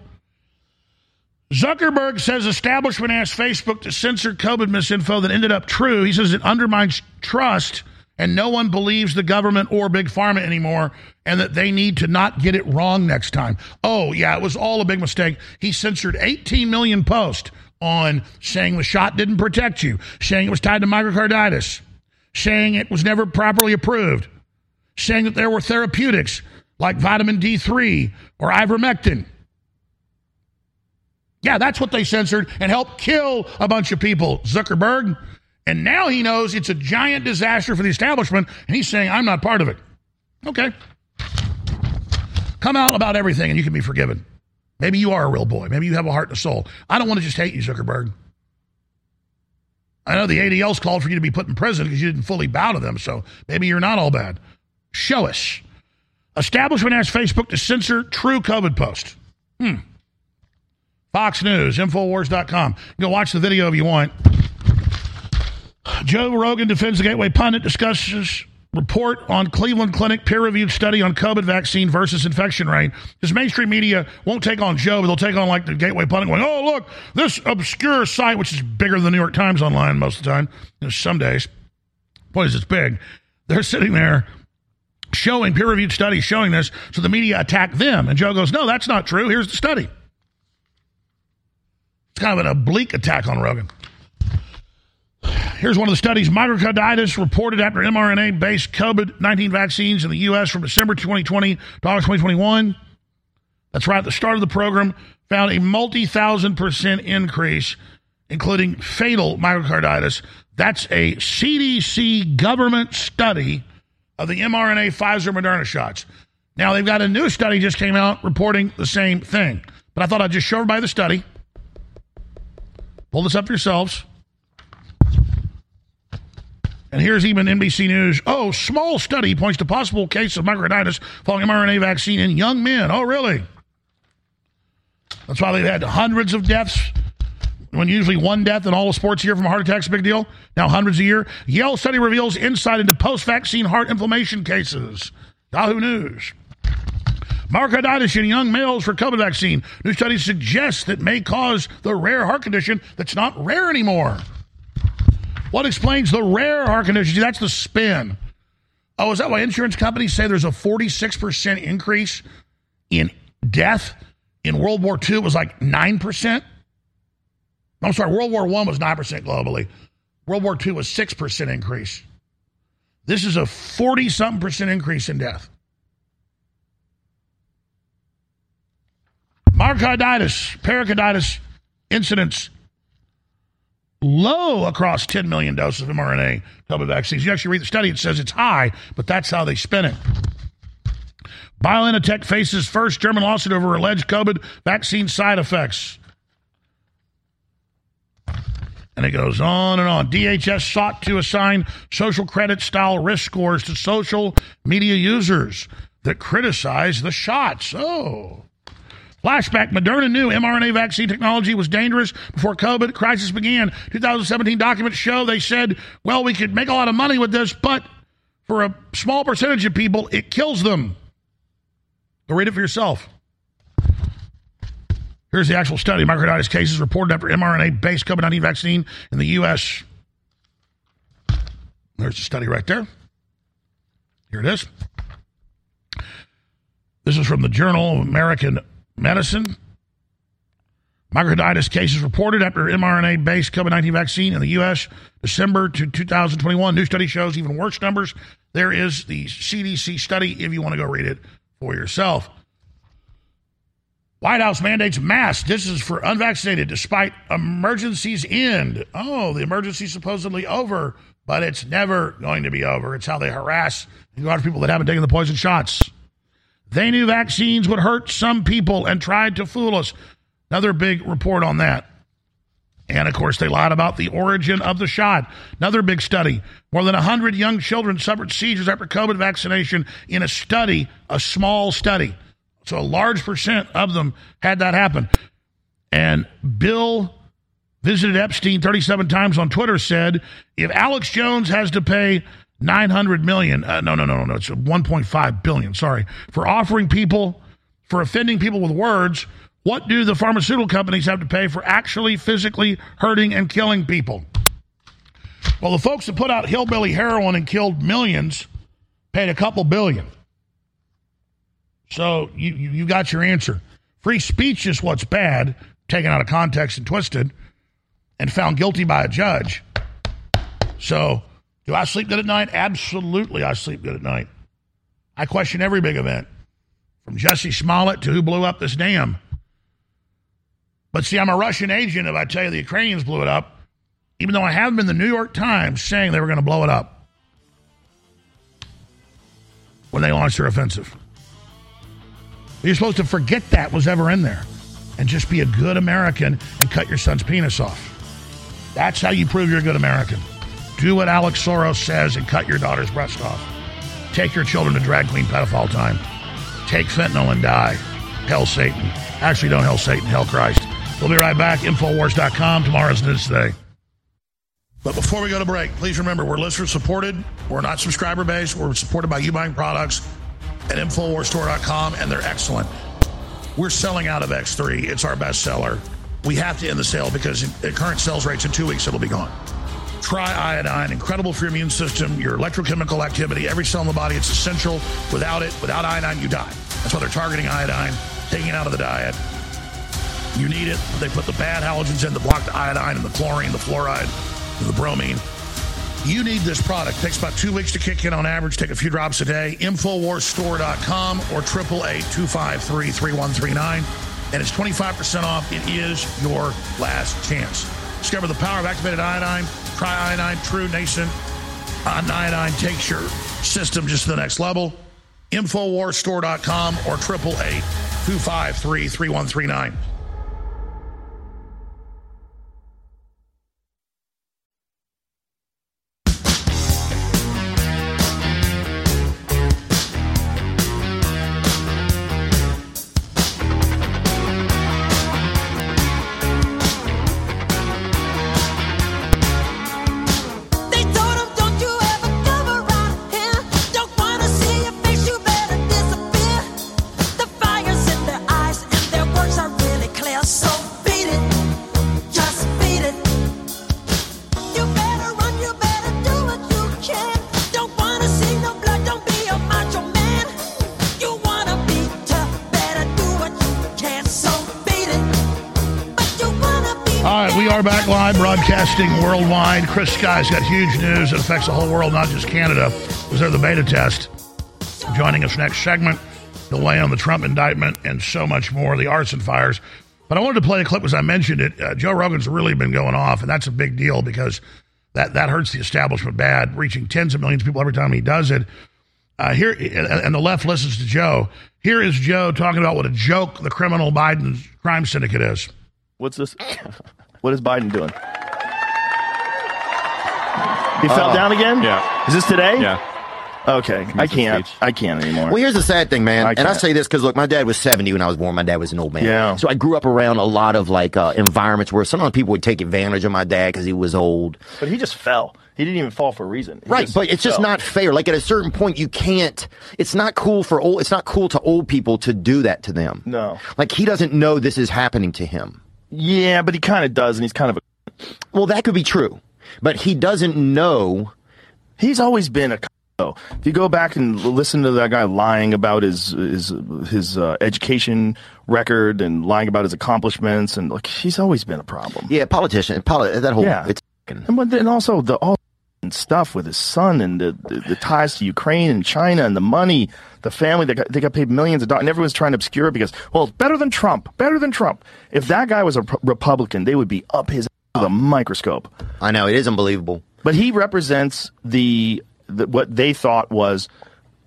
Zuckerberg says establishment asked Facebook to censor COVID misinfo that ended up true. He says it undermines trust and no one believes the government or Big Pharma anymore and that they need to not get it wrong next time. Oh, yeah, it was all a big mistake. He censored 18 million posts on saying the shot didn't protect you, saying it was tied to myocarditis, saying it was never properly approved, saying that there were therapeutics like vitamin D3 or ivermectin. Yeah, that's what they censored and helped kill a bunch of people, Zuckerberg. And now he knows it's a giant disaster for the establishment, and he's saying, I'm not part of it. Okay. Come out about everything and you can be forgiven. Maybe you are a real boy. Maybe you have a heart and a soul. I don't want to just hate you, Zuckerberg. I know the ADL's called for you to be put in prison because you didn't fully bow to them, so maybe you're not all bad. Show us. Establishment asks Facebook to censor true COVID post. Hmm. Fox News, Infowars.com. Go watch the video if you want. Joe Rogan defends the Gateway Pundit, discusses report on Cleveland Clinic peer reviewed study on COVID vaccine versus infection rate. Because mainstream media won't take on Joe, but they'll take on like the Gateway Pundit going, oh, look, this obscure site, which is bigger than the New York Times online most of the time, you know, some days. Boy, is it's big. They're sitting there showing peer reviewed studies showing this, so the media attack them. And Joe goes, no, that's not true. Here's the study. It's kind of an oblique attack on Rogan. Here's one of the studies myocarditis reported after mRNA based COVID 19 vaccines in the U.S. from December 2020 to August 2021. That's right at the start of the program, found a multi thousand percent increase, including fatal myocarditis. That's a CDC government study of the mRNA Pfizer Moderna shots. Now, they've got a new study just came out reporting the same thing. But I thought I'd just show everybody the study. Pull this up yourselves. And here's even NBC News. Oh, small study points to possible case of myocarditis following mRNA vaccine in young men. Oh, really? That's why they've had hundreds of deaths. When usually one death in all of sports year from a heart attack's a big deal. Now hundreds a year. Yale study reveals insight into post-vaccine heart inflammation cases. Yahoo News. Myocarditis in young males for COVID vaccine. New studies suggest that may cause the rare heart condition that's not rare anymore. What explains the rare heart condition? See, that's the spin. Oh, is that why insurance companies say there's a 46% increase in death? In World War II, it was like 9%. I'm sorry, World War I was 9% globally. World War II was 6% increase. This is a 40 something percent increase in death. Myocarditis, pericarditis incidents low across 10 million doses of mRNA COVID vaccines. You actually read the study, it says it's high, but that's how they spin it. BioNTech faces first German lawsuit over alleged COVID vaccine side effects. And it goes on and on. DHS sought to assign social credit style risk scores to social media users that criticize the shots. Oh. Flashback Moderna knew mRNA vaccine technology was dangerous before COVID crisis began. 2017 documents show they said, well, we could make a lot of money with this, but for a small percentage of people, it kills them. Go read it for yourself. Here's the actual study. Myocarditis cases reported after mRNA based COVID 19 vaccine in the U.S. There's the study right there. Here it is. This is from the Journal of American Medicine. Myocarditis cases reported after mRNA based COVID 19 vaccine in the U.S. December to 2021. New study shows even worse numbers. There is the CDC study if you want to go read it for yourself. White House mandates masks. This is for unvaccinated despite emergencies end. Oh, the emergency's supposedly over, but it's never going to be over. It's how they harass and go after people that haven't taken the poison shots. They knew vaccines would hurt some people and tried to fool us. Another big report on that. And of course, they lied about the origin of the shot. Another big study. More than 100 young children suffered seizures after COVID vaccination in a study, a small study. So a large percent of them had that happen. And Bill visited Epstein 37 times on Twitter said, if Alex Jones has to pay 900 million, uh, no, no, no, no, it's 1.5 billion, sorry, for offering people, for offending people with words, what do the pharmaceutical companies have to pay for actually physically hurting and killing people? Well, the folks that put out hillbilly heroin and killed millions paid a couple billion. So you, you, you got your answer. Free speech is what's bad, taken out of context and twisted, and found guilty by a judge. So, do I sleep good at night? Absolutely, I sleep good at night. I question every big event, from Jesse Smollett to who blew up this dam. But see, I'm a Russian agent if I tell you the Ukrainians blew it up, even though I have in the New York Times saying they were going to blow it up when they launched their offensive. You're supposed to forget that was ever in there and just be a good American and cut your son's penis off. That's how you prove you're a good American. Do what Alex Soros says and cut your daughter's breast off. Take your children to drag queen pedophile time. Take fentanyl and die. Hell Satan. Actually, don't hell Satan, hell Christ. We'll be right back. Infowars.com. Tomorrow's news today. But before we go to break, please remember we're listener supported. We're not subscriber based. We're supported by you buying products at InfoWarsStore.com, and they're excellent. We're selling out of X3. It's our best seller. We have to end the sale because at current sales rates in two weeks, it'll be gone. Tri-Iodine, incredible for your immune system, your electrochemical activity, every cell in the body. It's essential. Without it, without iodine, you die. That's why they're targeting iodine, taking it out of the diet. You need it. They put the bad halogens in to block the iodine and the chlorine, the fluoride, the bromine. You need this product. takes about two weeks to kick in on average. Take a few drops a day. Infowarsstore.com or 888-253-3139. And it's 25% off. It is your last chance. Discover the power of activated iodine. Tri-Iodine True Nation. Nine Nine takes your system just to the next level. Infowarsstore.com or 888 253 3139. Live broadcasting worldwide. Chris Sky's got huge news that affects the whole world, not just Canada, because they're the beta test. Joining us next segment, the weigh on the Trump indictment and so much more, the arson fires. But I wanted to play a clip as I mentioned it. Uh, Joe Rogan's really been going off, and that's a big deal because that, that hurts the establishment bad, reaching tens of millions of people every time he does it. Uh, here and, and the left listens to Joe. Here is Joe talking about what a joke the criminal Biden crime syndicate is. What's this? What is Biden doing? He fell Uh, down again? yeah. Is this today? Yeah. Okay. I That's the can't. speech. I can't anymore. Well, here's the sad thing, man. I and I can't. say this because look, my dad was 70 when I was born. My dad was an old man. Yeah. So I grew up around a lot of like uh, environments where sometimes people would take advantage of my dad because he was old. but he just fell. He didn't even fall for a reason. He Right, but it's just fell. not fair. Like at a certain point, you can't. It's not cool for old. It's not cool to old people to do that to them. No. Like he doesn't know this is happening to him. Yeah, but he kind of does, and he's kind of a. Well, that could be true, but he doesn't know. He's always been a. Though, if you go back and listen to that guy lying about his his his uh, education record and lying about his accomplishments, and like he's always been a problem. Yeah, politician. Poli- that whole. Yeah. It's. And but then also the all stuff with his son and the, the, the ties to Ukraine and China and the money, the family that got, they got paid millions of dollars, and everyone's trying to obscure it because well, it's better than Trump, better than Trump. If that guy was a Republican, they would be up his ass with a microscope. I know it is unbelievable. But he represents the, the what they thought was.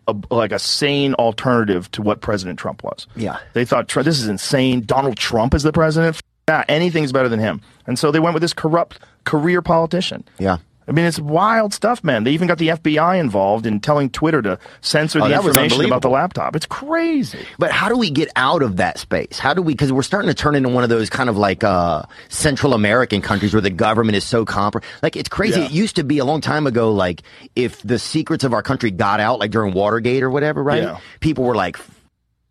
A, like a sane alternative to what President Trump was. Yeah. They thought this is insane. Donald Trump is the president. F- Yeah, anything's better than him. And so they went with this corrupt career politician. Yeah. I mean, it's wild stuff, man. They even got the FBI involved in telling Twitter to censor Oh, the information about the laptop. It's crazy. But how do we get out of that space? How do we? Because we're starting to turn into one of those kind of like uh, Central American countries where the government is so comp. Like it's crazy. Yeah. It used to be a long time ago. Like if the secrets of our country got out, like during Watergate or whatever, right? Yeah. People were like,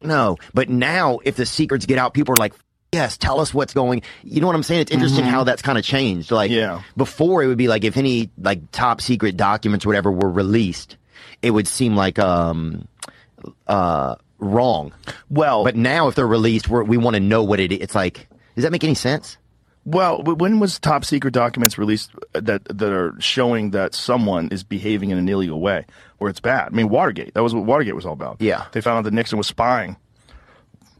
no. But now, if the secrets get out, people are like. Yes, tell us what's going. You know what I'm saying? It's interesting how that's kind of changed. Like Mm-hmm. Yeah. before, it would be like if any like top secret documents, or whatever, were released, it would seem like um uh wrong. Well, But now, if they're released, we're, we want to know what it is. It's like, does that make any sense? well, when was top secret documents released that that are showing that someone is behaving in an illegal way where it's bad? I mean, Watergate. That was what Watergate was all about. Yeah. They found out that Nixon was spying.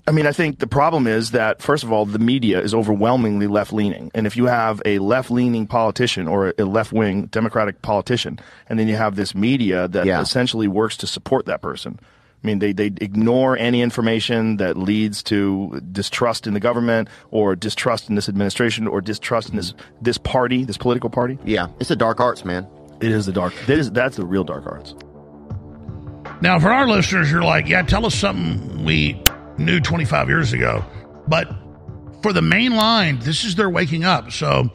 I mean, I think the problem is that first of all, the media is overwhelmingly left leaning, and if you have a left leaning politician or a left wing Democratic politician, and then you have this media that Yeah. essentially works to support that person. I mean, they, they ignore any information that leads to distrust in the government or distrust in this administration or distrust in this, this party, this political party. Yeah, it's the dark arts, man. It is the dark. That is, that's the real dark arts. Now, for our listeners, you're like, yeah, tell us something we knew 25 years ago. But for the main line, this is their waking up. So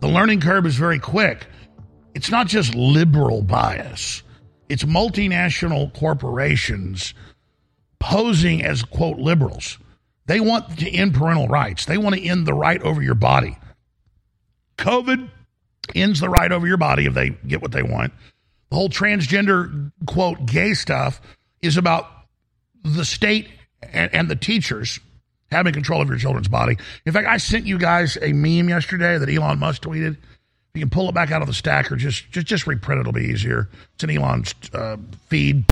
The learning curve is very quick. It's not just liberal bias, it's multinational corporations posing as, quote, liberals. They want to end parental rights, they want to end the right over your body. COVID ends the right over your body if they get what they want. The whole transgender, quote, gay stuff is about the state and, and the teachers having control of your children's body. In fact, I sent you guys a meme yesterday that Elon Musk tweeted. You can pull it back out of the stack or just just just reprint it. It'll be easier. It's an Elon's uh, feed,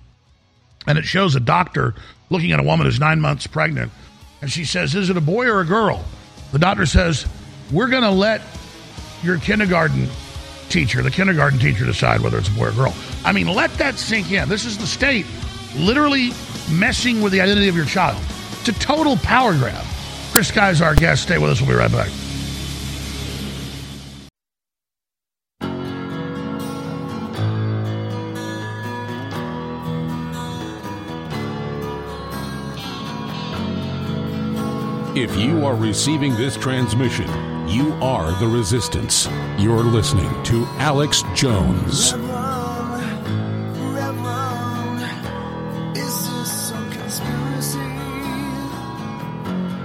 and it shows a doctor looking at a woman who's nine months pregnant, and she says, "Is it a boy or a girl?" The doctor says, "We're going to let your kindergarten teacher, the kindergarten teacher, decide whether it's a boy or girl." I mean, let that sink in. This is the state literally messing with the identity of your child. It's a total power grab. Chris is our guest. Stay with us. We'll be right back. If you are receiving this transmission, you are the resistance. You're listening to Alex Jones.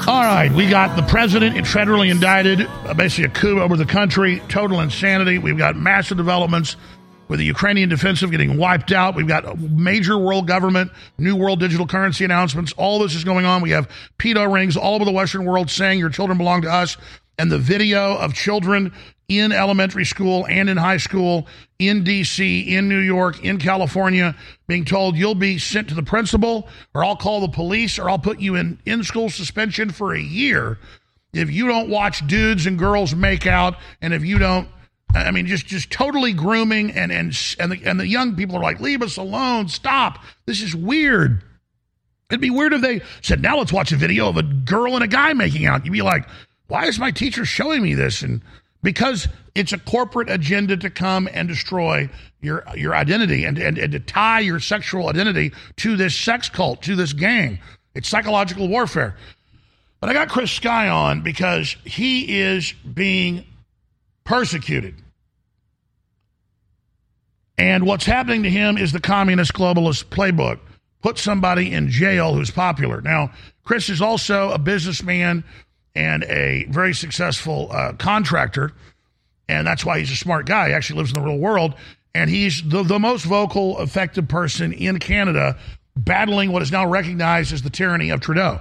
All right, we got the president federally indicted, uh, basically a coup over the country, total insanity. We've got massive developments with the Ukrainian defensive getting wiped out. We've got major world government, new world digital currency announcements. All this is going on. We have pedo rings all over the Western world saying your children belong to us. And the video of children in elementary school and in high school in DC, in New York, in California, being told you'll be sent to the principal, or I'll call the police, or I'll put you in in school suspension for a year if you don't watch dudes and girls make out, and if you don't. I mean, just just totally grooming, and and and the, and the young people are like, leave us alone, stop. This is weird. It'd be weird if they said, now let's watch a video of a girl and a guy making out. You'd be like, why is my teacher showing me this? And because it's a corporate agenda to come and destroy your your identity and, and, and to tie your sexual identity to this sex cult, to this gang. It's psychological warfare. But I got Chris Sky on because he is being persecuted. And what's happening to him is the communist globalist playbook. Put somebody in jail who's popular. Now, Chris is also a businessman and a very successful uh, contractor. And that's why he's a smart guy. He actually lives in the real world. And he's the, the most vocal, effective person in Canada battling what is now recognized as the tyranny of Trudeau.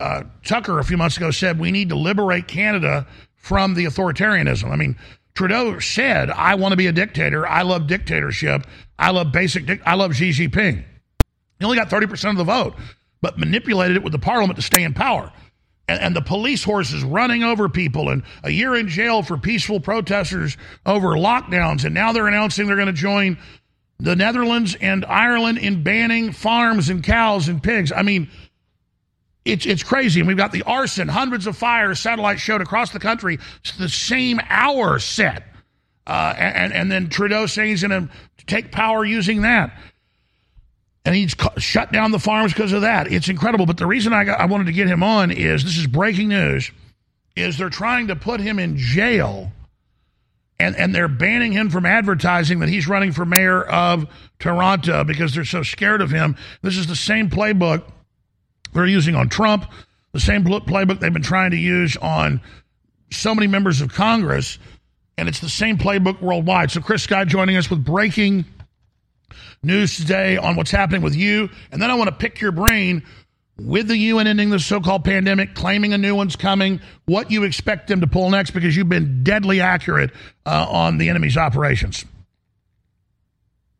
Uh, Tucker, a few months ago, said we need to liberate Canada from the authoritarianism. I mean, Trudeau said, I want to be a dictator. I love dictatorship. I love basic, dic- I love Xi Jinping. He only got 30% of the vote, but manipulated it with the parliament to stay in power and, and the police horses running over people and a year in jail for peaceful protesters over lockdowns. And now they're announcing they're going to join the Netherlands and Ireland in banning farms and cows and pigs. I mean, it's it's crazy. And we've got the arson, hundreds of fires, satellites showed across the country. It's the same hour set. Uh, and, and then Trudeau saying he's going to take power using that and he's shut down the farms because of that. It's incredible. But the reason I, got, I wanted to get him on is this is breaking news. Is they're trying to put him in jail, and and they're banning him from advertising that he's running for mayor of Toronto because they're so scared of him. This is the same playbook they're using on Trump, the same playbook they've been trying to use on so many members of Congress, and it's the same playbook worldwide. So Chris Sky joining us with breaking news today on what's happening with you. And then I want to pick your brain with the UN ending the so called pandemic, claiming a new one's coming, what you expect them to pull next because you've been deadly accurate uh, on the enemy's operations.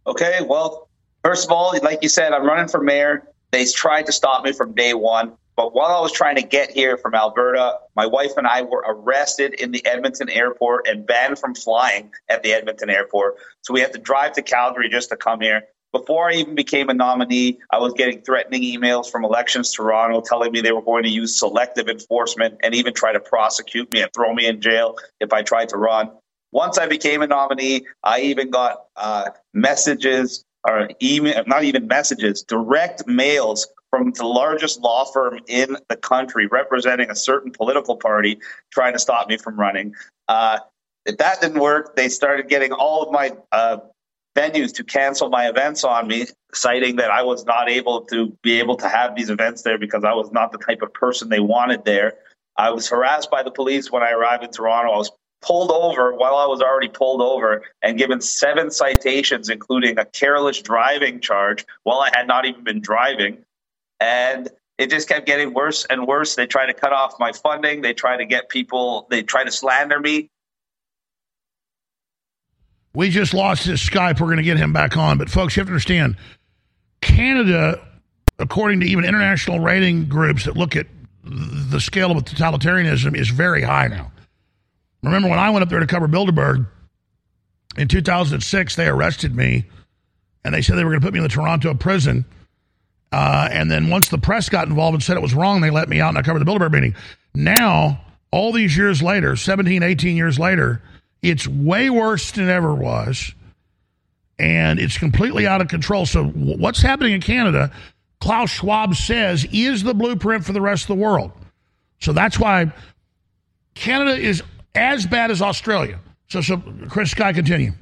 Okay, well, first of all, like you said, I'm running for mayor. They tried to stop me from day one. But while I was trying to get here from Alberta, my wife and I were arrested in the Edmonton airport and banned from flying at the Edmonton airport. So we had to drive to Calgary just to come here. Before I even became a nominee, I was getting threatening emails from Elections Toronto telling me they were going to use selective enforcement and even try to prosecute me and throw me in jail if I tried to run. Once I became a nominee, I even got uh, messages or email, not even messages, direct mails from the largest law firm in the country representing a certain political party trying to stop me from running. Uh, if that didn't work, they started getting all of my uh, venues to cancel my events on me, citing that I was not able to be able to have these events there because I was not the type of person they wanted there. I was harassed by the police when I arrived in Toronto. I was pulled over while I was already pulled over and given seven citations, including a careless driving charge while I had not even been driving. And it just kept getting worse and worse. They tried to cut off my funding. They tried to get people, they tried to slander me. We just lost this Skype. We're going to get him back on. But, folks, you have to understand Canada, according to even international rating groups that look at the scale of totalitarianism, is very high now. Remember when I went up there to cover Bilderberg in 2006, they arrested me and they said they were going to put me in the Toronto prison. Uh, and then once the press got involved and said it was wrong, they let me out and I covered the Bilderberg meeting. Now, all these years later, 17, 18 years later, it's way worse than ever was. And it's completely out of control. So, what's happening in Canada, Klaus Schwab says, is the blueprint for the rest of the world. So, that's why Canada is as bad as Australia. So, so Chris Sky, continue.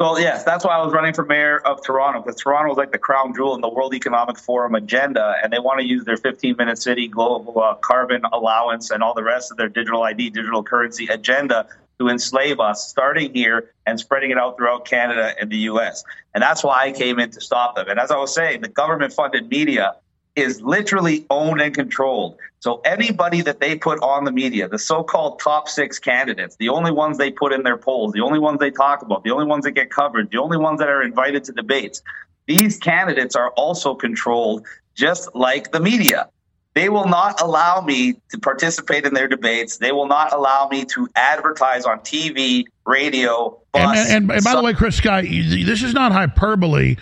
Well, yes, that's why I was running for mayor of Toronto because Toronto is like the crown jewel in the World Economic Forum agenda, and they want to use their 15 minute city global uh, carbon allowance and all the rest of their digital ID, digital currency agenda to enslave us, starting here and spreading it out throughout Canada and the U.S. And that's why I came in to stop them. And as I was saying, the government funded media is literally owned and controlled. So anybody that they put on the media, the so-called top six candidates, the only ones they put in their polls, the only ones they talk about, the only ones that get covered, the only ones that are invited to debates, these candidates are also controlled just like the media. They will not allow me to participate in their debates. They will not allow me to advertise on TV, radio, bus. And, and, and by the way, Chris Sky, this is not hyperbole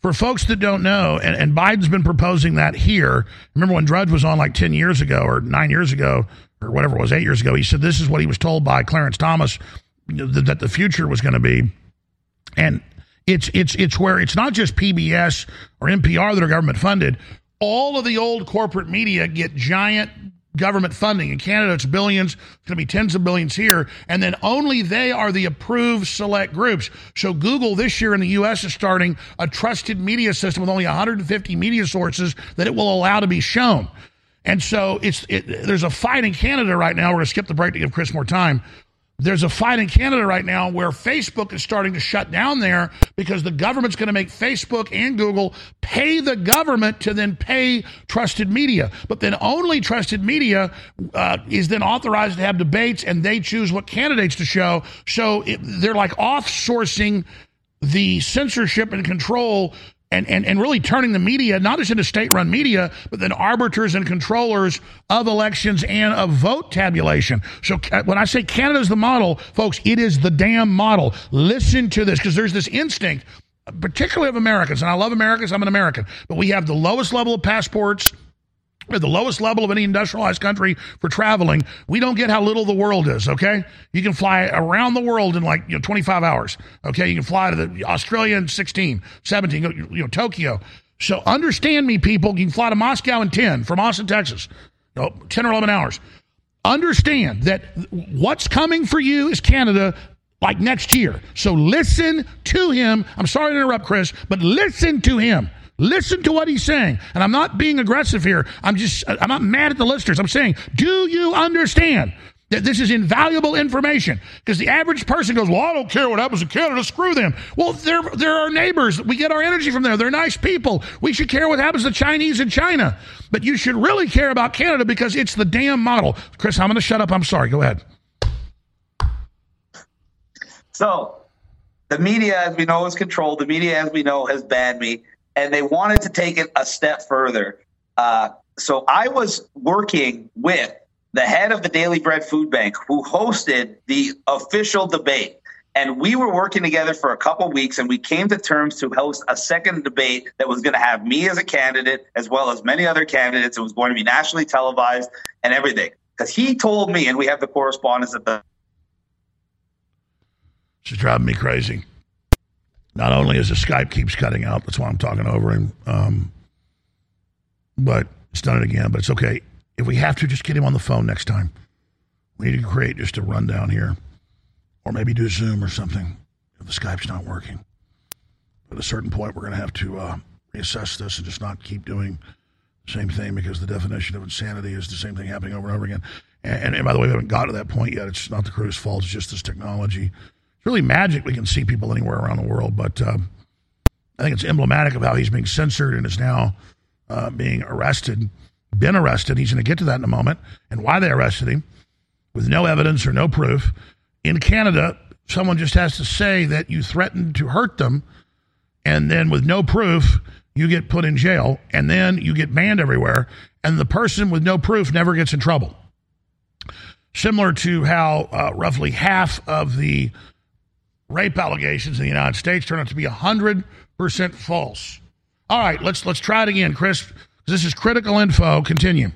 for folks that don't know, and, and Biden's been proposing that here. Remember when Drudge was on like 10 years ago or nine years ago or whatever it was, eight years ago, he said this is what he was told by Clarence Thomas that, that the future was going to be. And it's, it's, it's where it's not just PBS or NPR that are government funded. All of the old corporate media get giant government funding. In Canada, it's billions. It's going to be tens of billions here. And then only they are the approved select groups. So Google this year in the U.S. is starting a trusted media system with only 150 media sources that it will allow to be shown. And so it's it, there's a fight in Canada right now. We're going to skip the break to give Chris more time there's a fight in Canada right now where Facebook is starting to shut down there because the government's going to make Facebook and Google pay the government to then pay trusted media. But then only trusted media uh, is then authorized to have debates and they choose what candidates to show. So it, they're like off sourcing the censorship and control and, and, and really turning the media not just into state run media, but then arbiters and controllers of elections and of vote tabulation. So uh, when I say Canada's the model, folks, it is the damn model. Listen to this because there's this instinct, particularly of Americans, and I love Americans, I'm an American, but we have the lowest level of passports at the lowest level of any industrialized country for traveling, we don't get how little the world is, okay? You can fly around the world in like, you know, 25 hours, okay? You can fly to the Australia in 16, 17, you know, Tokyo. So understand me, people. You can fly to Moscow in 10 from Austin, Texas, you know, 10 or 11 hours. Understand that what's coming for you is Canada like next year. So listen to him. I'm sorry to interrupt, Chris, but listen to him. Listen to what he's saying. And I'm not being aggressive here. I'm just, I'm not mad at the listeners. I'm saying, do you understand that this is invaluable information? Because the average person goes, well, I don't care what happens in Canada. Screw them. Well, they're, they're our neighbors. We get our energy from there. They're nice people. We should care what happens to Chinese in China. But you should really care about Canada because it's the damn model. Chris, I'm going to shut up. I'm sorry. Go ahead. So, the media, as we know, is controlled. The media, as we know, has banned me and they wanted to take it a step further. Uh, so I was working with the head of the Daily Bread Food Bank, who hosted the official debate. And we were working together for a couple weeks, and we came to terms to host a second debate that was going to have me as a candidate, as well as many other candidates. It was going to be nationally televised and everything. Because he told me, and we have the correspondence at the. She's driving me crazy. Not only as the Skype keeps cutting out, that's why I'm talking over him. Um, but it's done it again. But it's okay. If we have to, just get him on the phone next time. We need to create just a rundown here. or maybe do Zoom or something if the Skype's not working. But at a certain point, we're going to have to uh, reassess this and just not keep doing the same thing because the definition of insanity is the same thing happening over and over again. And, and, and by the way, we haven't got to that point yet. It's not the crew's fault. It's just this technology. It's really magic. We can see people anywhere around the world, but uh, I think it's emblematic of how he's being censored and is now uh, being arrested, been arrested. He's going to get to that in a moment, and why they arrested him with no evidence or no proof. In Canada, someone just has to say that you threatened to hurt them, and then with no proof, you get put in jail, and then you get banned everywhere, and the person with no proof never gets in trouble. Similar to how uh, roughly half of the rape allegations in the United States turn out to be 100% false. All right, let's let's try it again, Chris. This is critical info. Continue.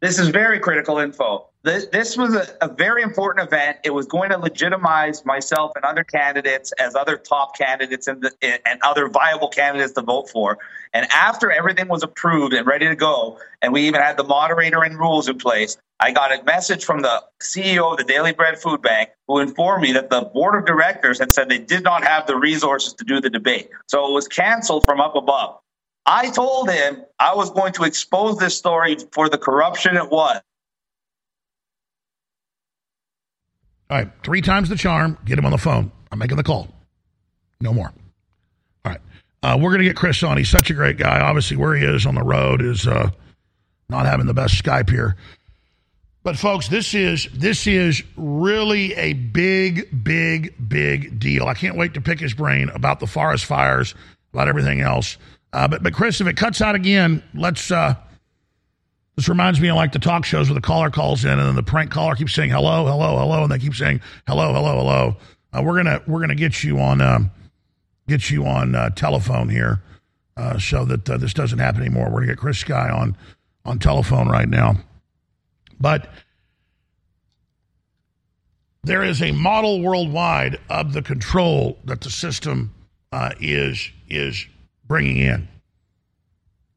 This is very critical info. This, was a, a very important event. It was going to legitimize myself and other candidates as other top candidates and, the, and other viable candidates to vote for. And after everything was approved and ready to go, and we even had the moderator and rules in place, I got a message from the CEO of the Daily Bread Food Bank who informed me that the board of directors had said they did not have the resources to do the debate. So it was canceled from up above. I told him I was going to expose this story for the corruption it was. All right, three times the charm. Get him on the phone. I'm making the call. No more. All right. Uh, we're going to get Chris on. He's such a great guy. Obviously, where he is on the road is uh, not having the best Skype here. But folks, this is this is really a big, big, big deal. I can't wait to pick his brain about the forest fires, about everything else. Uh, but but Chris, if it cuts out again, let's. Uh, this reminds me of like the talk shows where the caller calls in and then the prank caller keeps saying hello, hello, hello, and they keep saying hello, hello, hello. Uh, we're gonna we're gonna get you on um, get you on uh, telephone here uh, so that uh, this doesn't happen anymore. We're gonna get Chris Sky on on telephone right now, but there is a model worldwide of the control that the system uh, is is bringing in,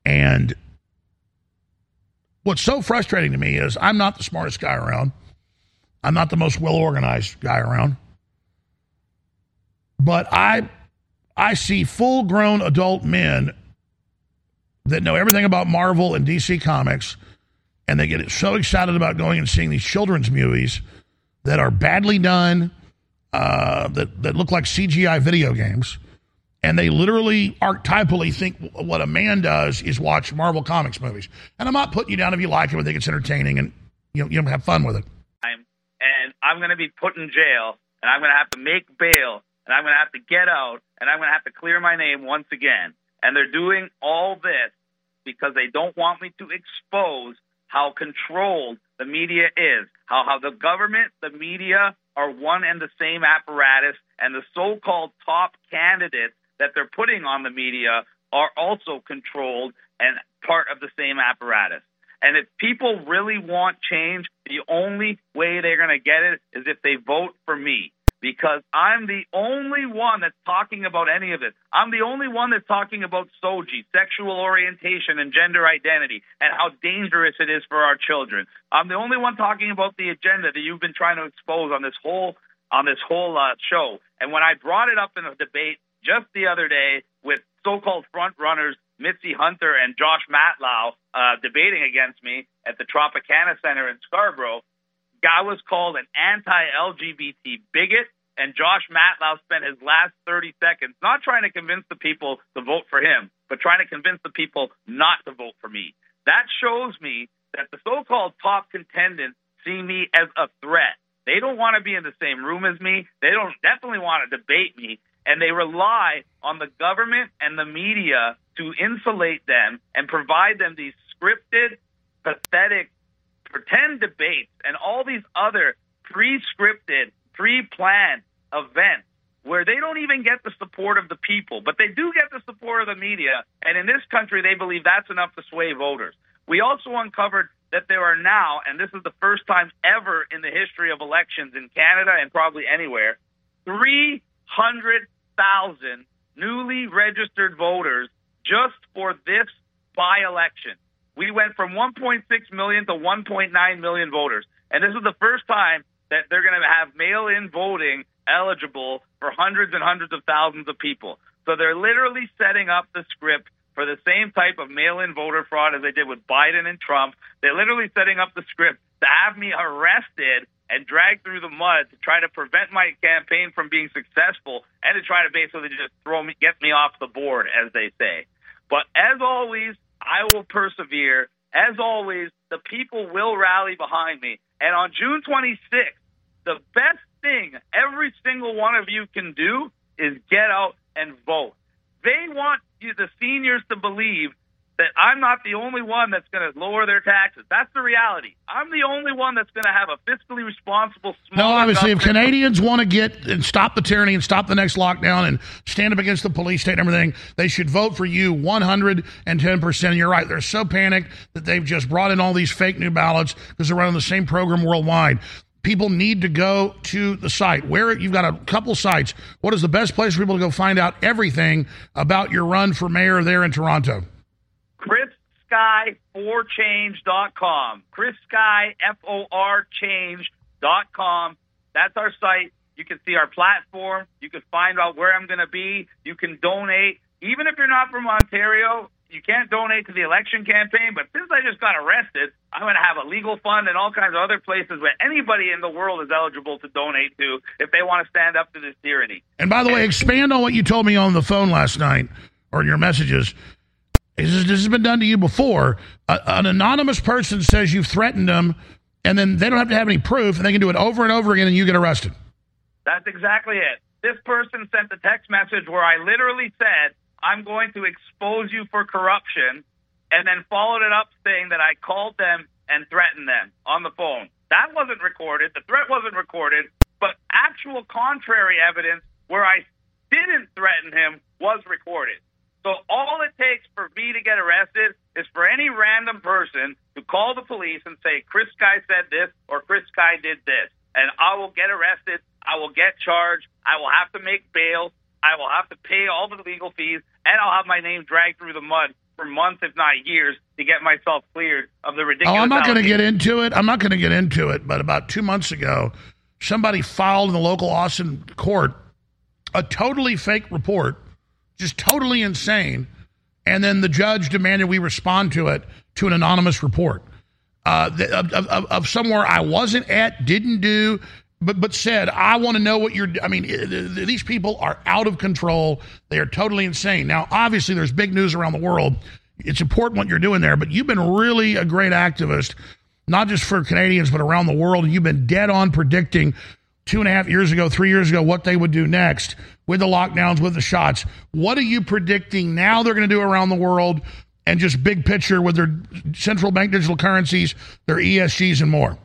and what's so frustrating to me is I'm not the smartest guy around. I'm not the most well organized guy around. But I I see full grown adult men that know everything about Marvel and DC comics and they get so excited about going and seeing these children's movies that are badly done, uh, that, that look like CGI video games and they literally archetypally think what a man does is watch Marvel Comics movies. And I'm not putting you down if you like it or think it's entertaining and you know you have fun with it. I'm, And I'm going to be put in jail, and I'm going to have to make bail, and I'm going to have to get out, and I'm going to have to clear my name once again. And they're doing all this because they don't want me to expose how controlled the media is, how how the government, the media are one and the same apparatus, and the so-called top candidates that they're putting on the media are also controlled and part of the same apparatus. And if people really want change, the only way they're going to get it is if they vote for me. Because I'm the only one that's talking about any of this. I'm the only one that's talking about SOGI, sexual orientation and gender identity, and how dangerous it is for our children. I'm the only one talking about the agenda that you've been trying to expose on this whole on this whole uh, show. And when I brought it up in a debate just the other day with so-called front runners Mitzie Hunter and Josh Matlow uh, debating against me at the Tropicana Center in Scarborough. Guy was called an anti-LGBT bigot, and Josh Matlow spent his last 30 seconds not trying to convince the people to vote for him, but trying to convince the people not to vote for me. That shows me that the so-called top contendants see me as a threat. They don't want to be in the same room as me. They don't definitely want to debate me and they rely on the government and the media to insulate them and provide them these scripted, pathetic, pretend debates and all these other pre-scripted, pre-planned events where they don't even get the support of the people, but they do get the support of the media. And in this country, they believe that's enough to sway voters. We also uncovered that there are now, and this is the first time ever in the history of elections in Canada and probably anywhere, 300 thousand newly registered voters just for this by election. We went from 1.6 million to 1.9 million voters. And this is the first time that they're going to have mail-in voting eligible for hundreds and hundreds of thousands of people. So they're literally setting up the script for the same type of mail-in voter fraud as they did with Biden and Trump. They're literally setting up the script to have me arrested and dragged through the mud to try to prevent my campaign from being successful and to try to basically just throw me, get me off the board, as they say. But as always, I will persevere. As always, the people will rally behind me. And on June 26th, the best thing every single one of you can do is get out and vote. They want you, the seniors, to believe that I'm not the only one that's going to lower their taxes. That's the reality. I'm the only one that's going to have a fiscally responsible small. No, obviously, if. Canadians want to get and stop the tyranny and stop the next lockdown and stand up against the police state and everything, they should vote for you 110%. You're right. They're so panicked that they've just brought in all these fake new ballots because they're running the same program worldwide. People need to go to the site. Where you've got a couple sites. What is the best place for people to go find out everything about your run for mayor there in Toronto? ChrisSky4Change.com. Chris Sky, F O R Change.com. That's our site. You can see our platform. You can find out where I'm going to be. You can donate. Even if you're not from Ontario, you can't donate to the election campaign. But since I just got arrested, I'm going to have a legal fund and all kinds of other places where anybody in the world is eligible to donate to if they want to stand up to this tyranny. And by the way, expand on what you told me on the phone last night or in your messages. This, is- this has been done to you before. A, an anonymous person says you've threatened them, and then they don't have to have any proof, and they can do it over and over again, and you get arrested. That's exactly it. This person sent a text message where I literally said, I'm going to expose you for corruption, and then followed it up saying that I called them and threatened them on the phone. That wasn't recorded. The threat wasn't recorded, but actual contrary evidence where I didn't threaten him was recorded. So all it takes for me to get arrested is for any random person to call the police and say, Chris Sky said this or Chris Sky did this. And I will get arrested. I will get charged. I will have to make bail. I will have to pay all the legal fees. And I'll have my name dragged through the mud for months, if not years, to get myself cleared of the ridiculous. Oh, I'm not going to get into it. I'm not going to get into it. But about two months ago, somebody filed in the local Austin court a totally fake report, just totally insane. And then the judge demanded we respond to it to an anonymous report uh, of, of, of- somewhere I wasn't at, didn't do, but but said I want to know what you're. I mean, th- th- these people are out of control. They are totally insane. Now, obviously, there's big news around the world. It's important what you're doing there, but you've been really a great activist, not just for Canadians but around the world. You've been dead on predicting two and a half years ago, three years ago, what they would do next with the lockdowns, with the shots. What are you predicting now they're going to do around the world and just big picture with their central bank digital currencies, their ESGs, and more?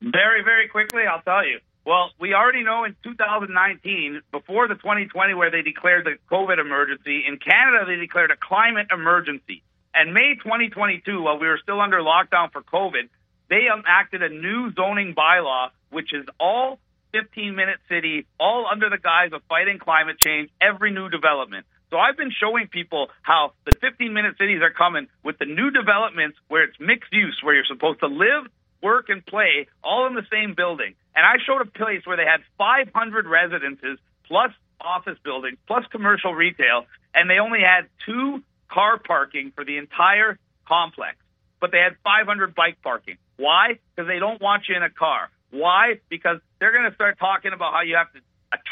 Very, very quickly, I'll tell you. Well, we already know in 2019, before the 2020, where they declared the COVID emergency, in Canada, they declared a climate emergency. And May 2022, while we were still under lockdown for COVID, they enacted a new zoning bylaw, which is all 15 minute city, all under the guise of fighting climate change, every new development. So I've been showing people how the 15 minute cities are coming with the new developments where it's mixed use, where you're supposed to live, work, and play all in the same building. And I showed a place where they had 500 residences plus office buildings plus commercial retail, and they only had two car parking for the entire complex. But they had 500 bike parking. Why? Because they don't want you in a car. Why? Because they're going to start talking about how you have to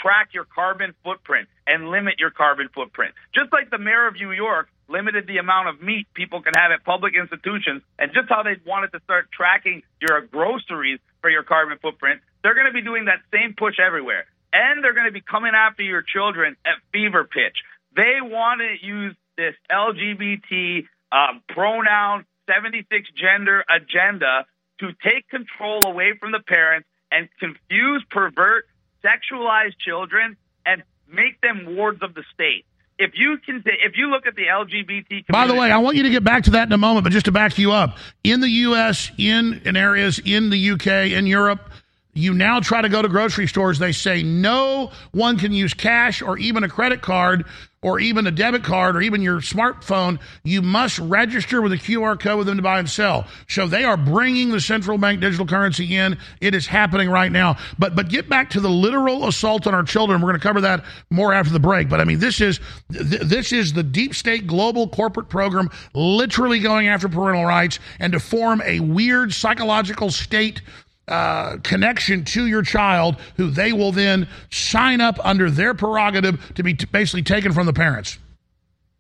track your carbon footprint and limit your carbon footprint. Just like the mayor of New York limited the amount of meat people can have at public institutions, and just how they wanted to start tracking your groceries for your carbon footprint, they're going to be doing that same push everywhere. And they're going to be coming after your children at fever pitch. They want to use this LGBT um, pronoun 76 gender agenda to take control away from the parents and confuse, pervert, sexualize children and make them wards of the state. If you can, if you look at the LGBT community, By the way, I want you to get back to that in a moment, but just to back you up, in the U.S., in, in areas in the U.K., in Europe, you now try to go to grocery stores. They say no one can use cash or even a credit card, or even a debit card or even your smartphone, you must register with a QR code with them to buy and sell. So they are bringing the central bank digital currency in. It is happening right now. But but get back to the literal assault on our children. We're going to cover that more after the break. But I mean, this is th- this is the deep state global corporate program literally going after parental rights and to form a weird psychological state uh, connection to your child, who they will then sign up under their prerogative to be t- basically taken from the parents.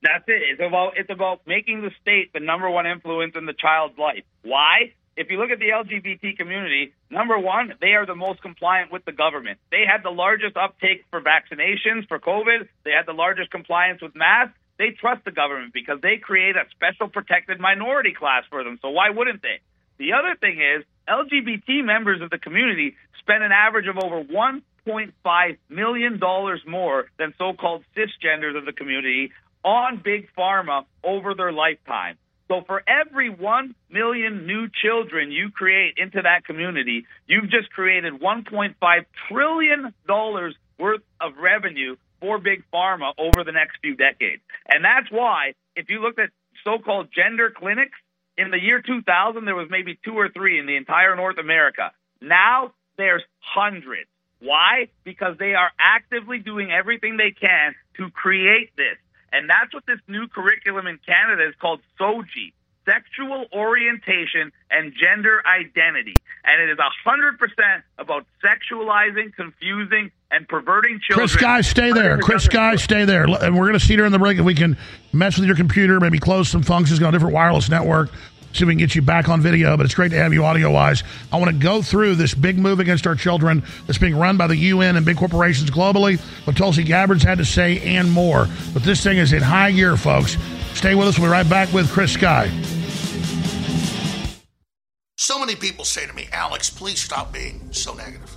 That's it. It's about it's about making the state the number one influence in the child's life. Why? If you look at the LGBT community, number one, they are the most compliant with the government. They had the largest uptake for vaccinations for COVID. They had the largest compliance with masks. They trust the government because they create a special protected minority class for them. So why wouldn't they? The other thing is LGBT members of the community spend an average of over $1.5 million more than so-called cisgenders of the community on big pharma over their lifetime. So for every 1 million new children you create into that community, you've just created 1.5 trillion dollars worth of revenue for big pharma over the next few decades. And that's why if you looked at so-called gender clinics in the year 2000 there was maybe 2 or 3 in the entire North America. Now there's hundreds. Why? Because they are actively doing everything they can to create this. And that's what this new curriculum in Canada is called SOGI, Sexual Orientation and Gender Identity. And it is 100% about sexualizing, confusing, and perverting children. Chris Sky, stay there. Chris Sky, stay there. And we're going to see during the break if we can mess with your computer, maybe close some functions, go on a different wireless network, see if we can get you back on video. But it's great to have you audio wise. I want to go through this big move against our children that's being run by the UN and big corporations globally, what Tulsi Gabbard's had to say, and more. But this thing is in high gear, folks. Stay with us. We'll be right back with Chris Sky. So many people say to me, Alex, please stop being so negative.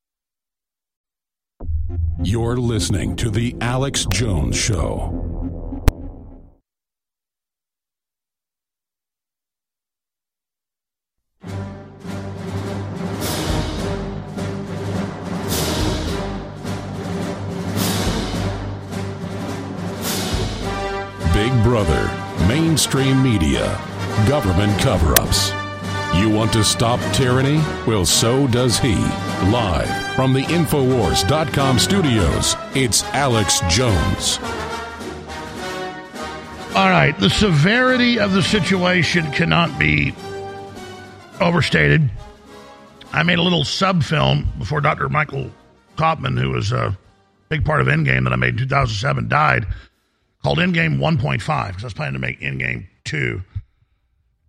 You're listening to The Alex Jones Show. Big Brother, mainstream media, government cover ups. You want to stop tyranny? Well, so does he. Live from the Infowars.com studios, it's Alex Jones. All right, the severity of the situation cannot be overstated. I made a little sub film before Dr. Michael Kaufman, who was a big part of Endgame that I made in 2007, died, called Endgame 1.5, because I was planning to make Endgame 2.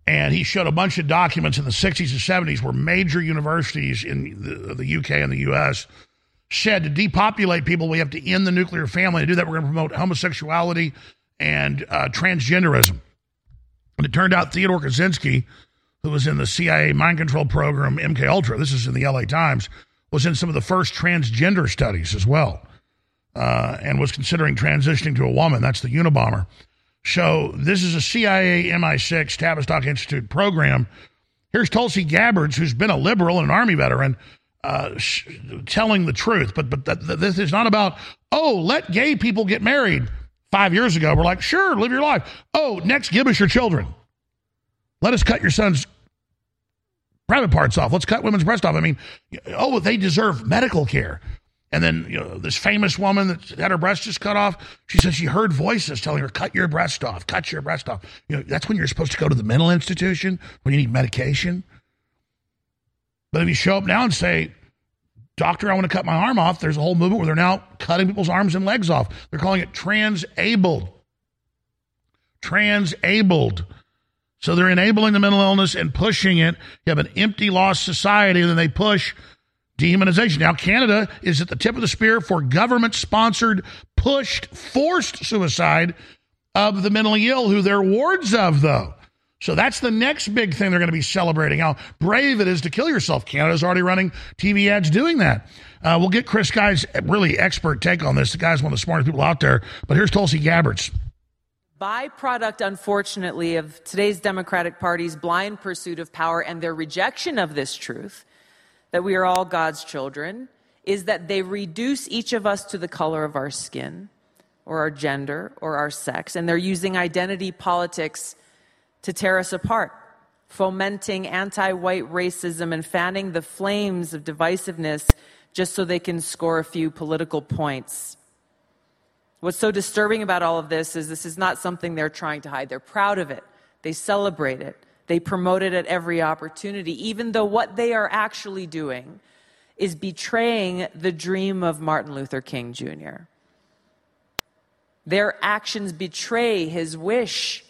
And he showed a bunch of documents in the 60s and 70s where major universities in the, the UK and the US said to depopulate people, we have to end the nuclear family. To do that, we're going to promote homosexuality and uh, transgenderism. And it turned out Theodore Kaczynski, who was in the CIA mind control program MK Ultra, this is in the LA Times, was in some of the first transgender studies as well, uh, and was considering transitioning to a woman. That's the Unabomber. So this is a CIA MI6 Tavistock Institute program. Here's Tulsi Gabbard, who's been a liberal and an army veteran, uh, sh- telling the truth. But but th- th- this is not about oh let gay people get married. Five years ago, we're like sure, live your life. Oh, next give us your children. Let us cut your son's private parts off. Let's cut women's breasts off. I mean, oh, they deserve medical care. And then, you know, this famous woman that had her breast just cut off, she said she heard voices telling her, cut your breast off, cut your breast off. You know, that's when you're supposed to go to the mental institution when you need medication. But if you show up now and say, Doctor, I want to cut my arm off, there's a whole movement where they're now cutting people's arms and legs off. They're calling it transabled. Transabled. So they're enabling the mental illness and pushing it. You have an empty, lost society, and then they push dehumanization. Now, Canada is at the tip of the spear for government sponsored, pushed, forced suicide of the mentally ill who they're wards of, though. So that's the next big thing they're going to be celebrating. How brave it is to kill yourself. Canada's already running TV ads doing that. Uh, we'll get Chris Sky's really expert take on this. The guy's one of the smartest people out there. But here's Tulsi Gabbard's. Byproduct, unfortunately, of today's Democratic Party's blind pursuit of power and their rejection of this truth that we are all God's children is that they reduce each of us to the color of our skin or our gender or our sex. And they're using identity politics to tear us apart, fomenting anti white racism and fanning the flames of divisiveness just so they can score a few political points. What's so disturbing about all of this is this is not something they're trying to hide. They're proud of it, they celebrate it, they promote it at every opportunity, even though what they are actually doing is betraying the dream of Martin Luther King Jr. Their actions betray his wish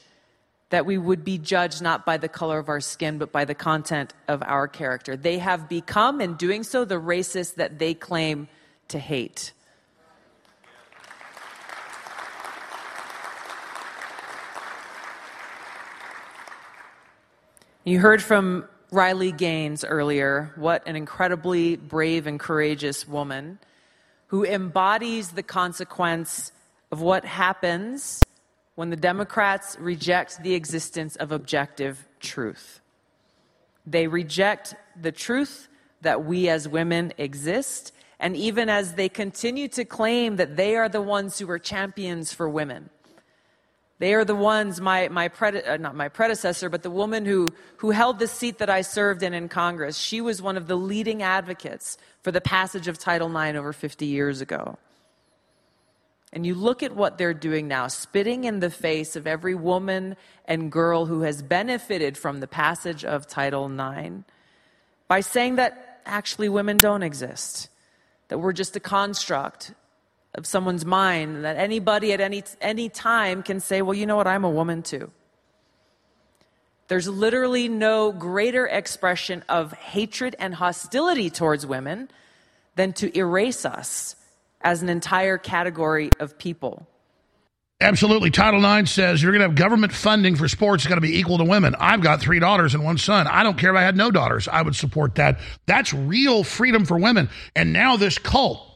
that we would be judged not by the color of our skin, but by the content of our character. They have become, in doing so, the racists that they claim to hate. You heard from Riley Gaines earlier. What an incredibly brave and courageous woman who embodies the consequence of what happens when the Democrats reject the existence of objective truth. They reject the truth that we as women exist, and even as they continue to claim that they are the ones who are champions for women. They are the ones, my, my prede- uh, not my predecessor, but the woman who, who held the seat that I served in in Congress. She was one of the leading advocates for the passage of Title IX over 50 years ago. And you look at what they're doing now, spitting in the face of every woman and girl who has benefited from the passage of Title IX by saying that actually women don't exist, that we're just a construct of someone's mind, that anybody at any, any time can say, well, you know what, I'm a woman too. There's literally no greater expression of hatred and hostility towards women than to erase us as an entire category of people. Absolutely. Title IX says you're going to have government funding for sports. It's got to be equal to women. I've got three daughters and one son. I don't care if I had no daughters. I would support that. That's real freedom for women. And now this cult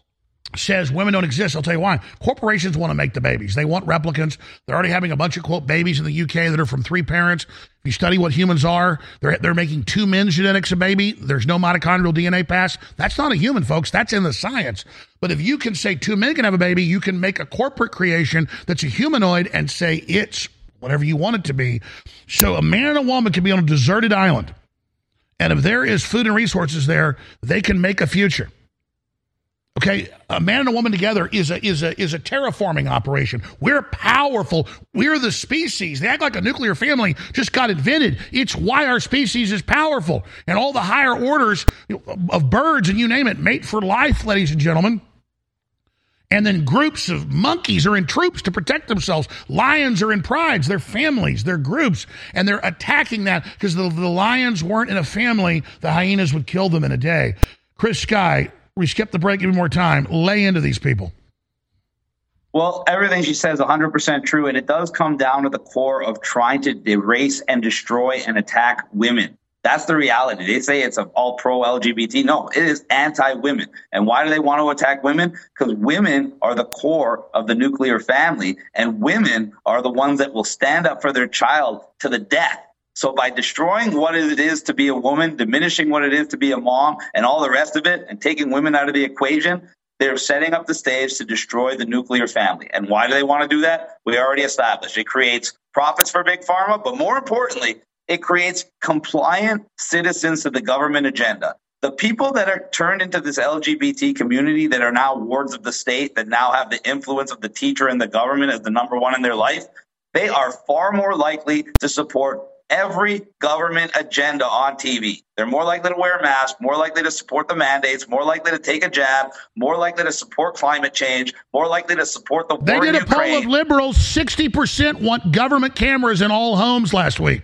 says women don't exist. I'll tell you why. Corporations want to make the babies. They want replicants. They're already having a bunch of quote babies in the UK that are from three parents. If you study what humans are, they're they're making two men's genetics a baby. There's no mitochondrial DNA pass. That's not a human, folks. That's in the science. But if you can say two men can have a baby, you can make a corporate creation that's a humanoid and say it's whatever you want it to be. So a man and a woman can be on a deserted island. And if there is food and resources there, they can make a future. Okay, a man and a woman together is a is a is a terraforming operation. We're powerful. We're the species. They act like a nuclear family just got invented. It's why our species is powerful. And all the higher orders of birds and you name it mate for life, ladies and gentlemen. And then groups of monkeys are in troops to protect themselves. Lions are in prides, they're families, they're groups, and they're attacking that because the, the lions weren't in a family, the hyenas would kill them in a day. Chris Sky, we skip the break, give me more time. Lay into these people. Well, everything she says is 100% true, and it does come down to the core of trying to erase and destroy and attack women. That's the reality. They say it's all pro LGBT. No, it is anti women. And why do they want to attack women? Because women are the core of the nuclear family, and women are the ones that will stand up for their child to the death. So by destroying what it is to be a woman, diminishing what it is to be a mom, and all the rest of it, and taking women out of the equation, they're setting up the stage to destroy the nuclear family. And why do they want to do that? We already established. It creates profits for big pharma, but more importantly, it creates compliant citizens to the government agenda. the people that are turned into this LGBT community that are now wards of the state, that now have the influence of the teacher and the government as the number one in their life, they are far more likely to support every government agenda on TV. They're more likely to wear a mask, more likely to support the mandates, more likely to take a jab, more likely to support climate change, more likely to support the They war did in a poll of liberals. 60% want government cameras in all homes last week.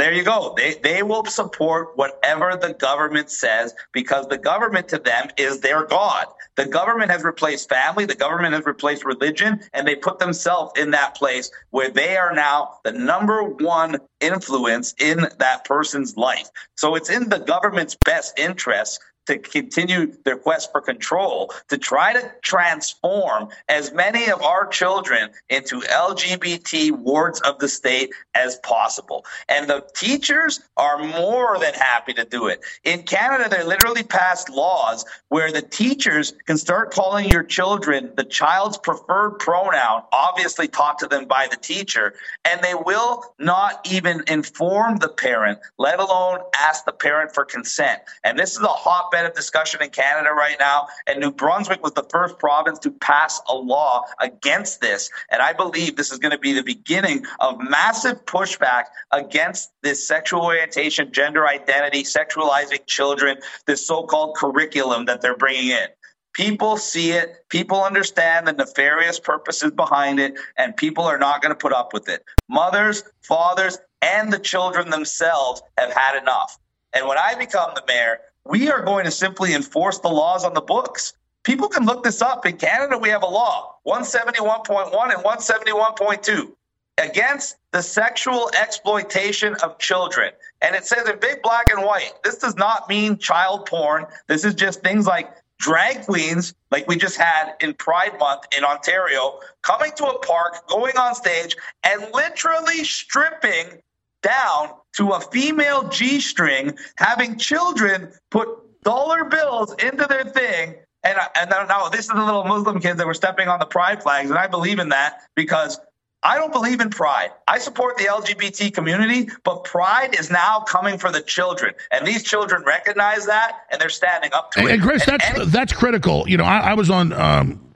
There you go. They they will support whatever the government says because the government to them is their god. The government has replaced family, the government has replaced religion, and they put themselves in that place where they are now the number one influence in that person's life. So it's in the government's best interest to continue their quest for control, to try to transform as many of our children into LGBT wards of the state as possible. And the teachers are more than happy to do it. In Canada, they literally passed laws where the teachers can start calling your children the child's preferred pronoun, obviously taught to them by the teacher, and they will not even inform the parent, let alone ask the parent for consent. And this is a hotbed of discussion in Canada right now. And New Brunswick was the first province to pass a law against this. And I believe this is going to be the beginning of massive pushback against this sexual orientation, gender identity, sexualizing children, this so called curriculum that they're bringing in. People see it, people understand the nefarious purposes behind it, and people are not going to put up with it. Mothers, fathers, and the children themselves have had enough. And when I become the mayor, we are going to simply enforce the laws on the books. People can look this up. In Canada, we have a law 171.1 and 171.2 against the sexual exploitation of children. And it says in big black and white, this does not mean child porn. This is just things like drag queens, like we just had in Pride Month in Ontario, coming to a park, going on stage, and literally stripping down to a female G string, having children put dollar bills into their thing. And, and now, this is the little Muslim kids that were stepping on the pride flags. And I believe in that because I don't believe in pride. I support the LGBT community, but pride is now coming for the children. And these children recognize that and they're standing up to And, it. and Chris, that's that's critical. You know, I, I was on um,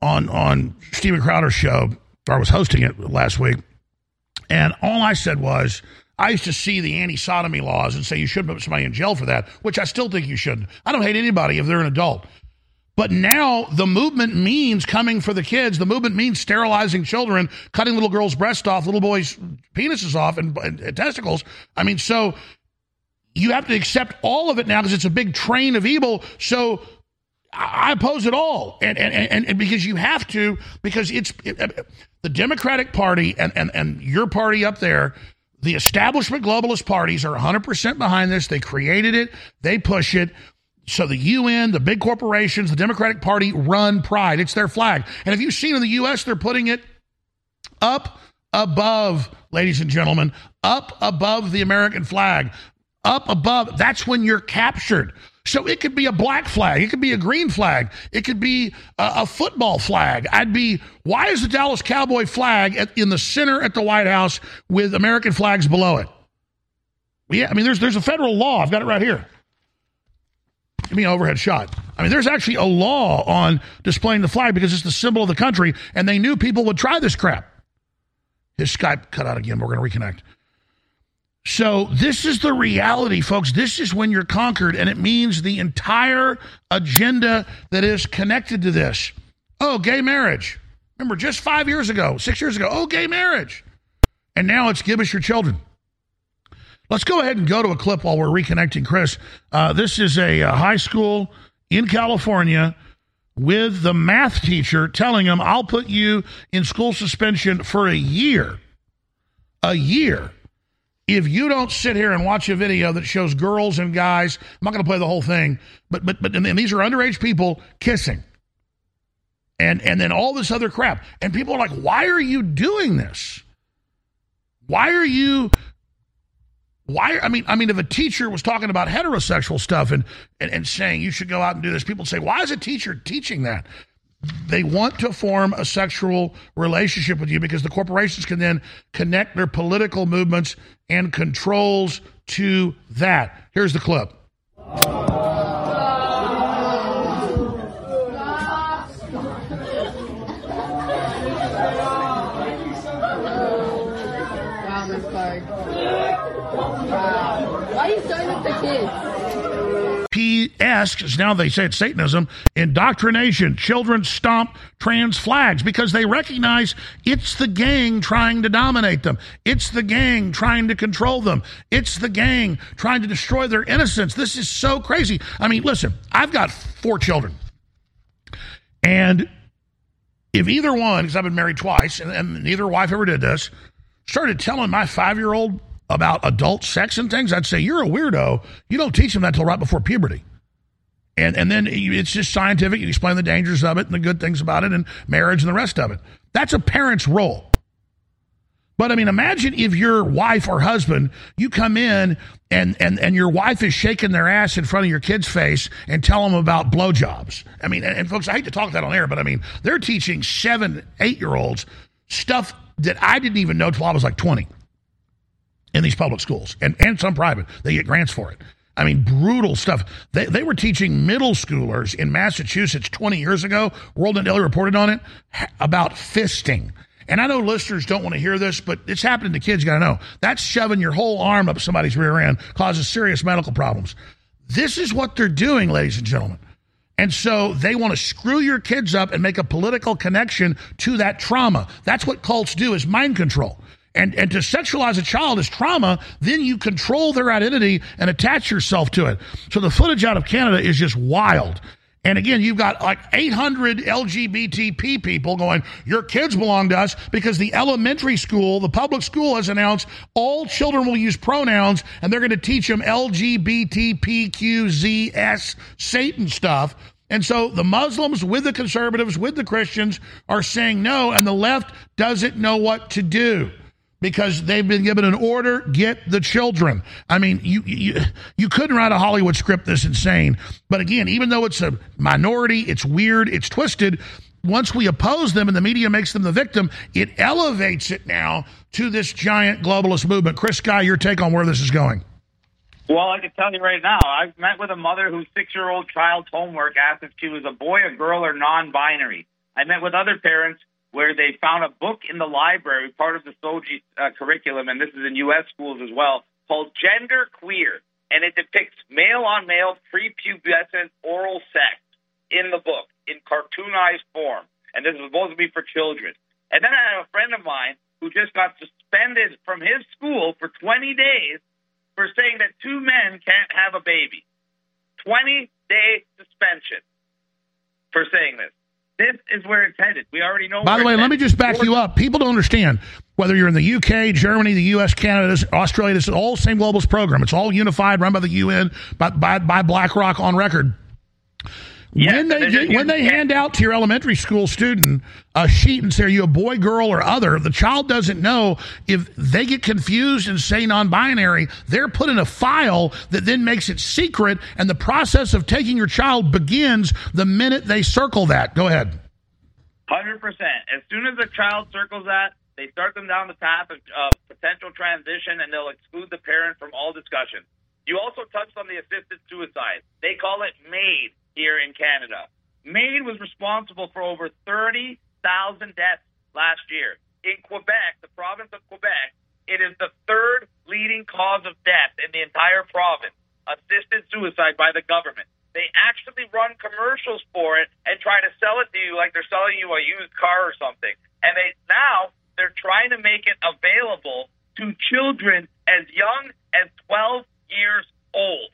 on on Steven Crowder's show, or I was hosting it last week, and all I said was. I used to see the anti-sodomy laws and say you shouldn't put somebody in jail for that, which I still think you shouldn't. I don't hate anybody if they're an adult. But now the movement means coming for the kids. The movement means sterilizing children, cutting little girls' breasts off, little boys' penises off, and, and, and testicles. I mean, so you have to accept all of it now because it's a big train of evil. So I oppose it all, and and, and, and because you have to, because it's it, uh, the Democratic Party and, and and your party up there. The establishment globalist parties are 100% behind this. They created it, they push it. So the UN, the big corporations, the Democratic Party run pride. It's their flag. And if you've seen in the US, they're putting it up above, ladies and gentlemen, up above the American flag, up above. That's when you're captured. So it could be a black flag, it could be a green flag, it could be a, a football flag. I'd be, why is the Dallas Cowboy flag at, in the center at the White House with American flags below it? Yeah, I mean, there's there's a federal law. I've got it right here. Give me an overhead shot. I mean, there's actually a law on displaying the flag because it's the symbol of the country, and they knew people would try this crap. His Skype cut out again. We're going to reconnect. So, this is the reality, folks. This is when you're conquered, and it means the entire agenda that is connected to this. Oh, gay marriage. Remember, just five years ago, six years ago, oh, gay marriage. And now it's give us your children. Let's go ahead and go to a clip while we're reconnecting Chris. Uh, this is a, uh high school in California with the math teacher telling him, I'll put you in school suspension for a year. A year. If you don't sit here and watch a video that shows girls and guys, I'm not going to play the whole thing, but but but and, these are underage people kissing, and and then all this other crap, and people are like, why are you doing this? Why are you why i mean i mean if a teacher was talking about heterosexual stuff and, and and saying you should go out and do this people say why is a teacher teaching that? They want to form a sexual relationship with you because the corporations can then connect their political movements and controls to that. Here's the clip. Wow, my card. Wow. Why are you starting with the kids? P-esque, now they say it's Satanism, indoctrination. Children stomp trans flags because they recognize it's the gang trying to dominate them. It's the gang trying to control them. It's the gang trying to destroy their innocence. This is so crazy. I mean, listen, I've got four children. And if either one, because I've been married twice, and, and neither wife ever did this, started telling my five year old about adult sex and things, I'd say, You're a weirdo. You don't teach them that till right before puberty. And, and then it's just scientific. You explain the dangers of it and the good things about it and marriage and the rest of it. That's a parent's role. But I mean, imagine if your wife or husband, you come in and, and, and your wife is shaking their ass in front of your kid's face and tell them about blowjobs. I mean, and, folks, I hate to talk that on air, but I mean, they're teaching seven, eight year olds stuff that I didn't even know till I was like 20 in these public schools and, and some private. They get grants for it. I mean, brutal stuff. They, they were teaching middle schoolers in Massachusetts 20 years ago. WorldNetDaily reported on it about fisting. And I know listeners don't want to hear this, but it's happening to kids. You got to know that's shoving your whole arm up somebody's rear end, causes serious medical problems. This is what they're doing, ladies and gentlemen. And so they want to screw your kids up and make a political connection to that trauma. That's what cults do is mind control. And, and to sexualize a child is trauma, then you control their identity and attach yourself to it. So the footage out of Canada is just wild. And again, you've got like 800 LGBTP people going, your kids belong to us because the elementary school, the public school has announced all children will use pronouns and they're going to teach them LGBTPQZS Satan stuff. And so the Muslims with the conservatives, with the Christians are saying no, and the left doesn't know what to do because they've been given an order get the children. I mean you, you you couldn't write a hollywood script this insane. But again even though it's a minority it's weird it's twisted once we oppose them and the media makes them the victim it elevates it now to this giant globalist movement. Chris Sky your take on where this is going. Well, I can tell you right now, I've met with a mother whose six-year-old child's homework asked if she was a boy, a girl, or non-binary. I met with other parents where they found a book in the library, part of the SOGI uh, curriculum, and this is in U.S. schools as well, called Gender Queer, and it depicts male-on-male prepubescent oral sex in the book in cartoonized form, and this is supposed to be for children. And then I have a friend of mine who just got suspended from his school for 20 days for saying that two men can't have a baby. 20 day suspension for saying this. This is where it's headed. We already know. By the way, let me just back you up. People don't understand whether you're in the UK, Germany, the US, Canada, Australia. This is all the same globalist program. It's all unified, run by the UN, by, by, by BlackRock on record. When they they're get, just when they hand out to your elementary school student a sheet and say, "Are you a boy, girl, or other?" The child doesn't know if they get confused and say non-binary. They're put in a file that then makes it secret, and the process of taking your child begins the minute they circle that. Go ahead. Hundred percent. As soon as a child circles that, they start them down the path of uh, potential transition, and they'll exclude the parent from all discussion. You also touched on the assisted suicide. They call it MAID here in Canada. MAID was responsible for over thirty thousand deaths last year in Quebec, the province of Quebec. It is the third leading cause of death in the entire province. Assisted suicide by the government. They actually run commercials for it and try to sell it to you like they're selling you a used car or something. And they now they're trying to make it available to children as young as 12 years old.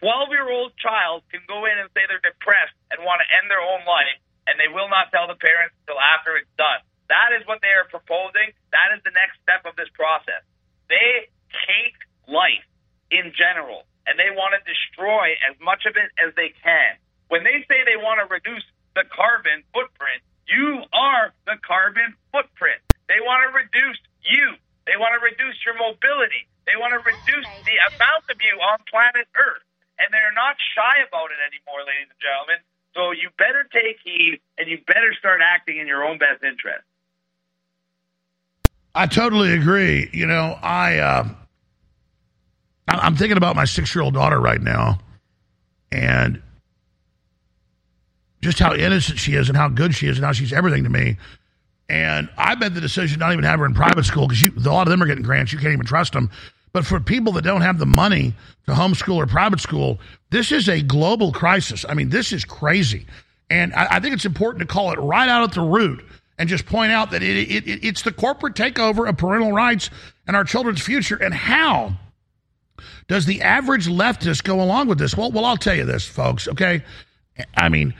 12 year old child can go in and say they're depressed and want to end their own life, and they will not tell the parents until after it's done. That is what they are proposing. That is the next step of this process. They hate life in general, and they want to destroy as much of it as they can. When they say they want to reduce the carbon footprint, you are the carbon footprint. They want to reduce you. They want to reduce your mobility. They want to reduce the amount of you on planet Earth. And they're not shy about it anymore, ladies and gentlemen. So you better take heed and you better start acting in your own best interest. I totally agree. You know, I uh, I'm thinking about my six year old daughter right now and just how innocent she is and how good she is and how she's everything to me. And I made the decision not even have her in private school because a lot of them are getting grants. You can't even trust them. But for people that don't have the money to homeschool or private school, this is a global crisis. I mean, this is crazy. And I, I think it's important to call it right out at the root and just point out that it, it, it, it's the corporate takeover of parental rights and our children's future. And how does the average leftist go along with this? Well, well, I'll tell you this, folks. Okay, I mean,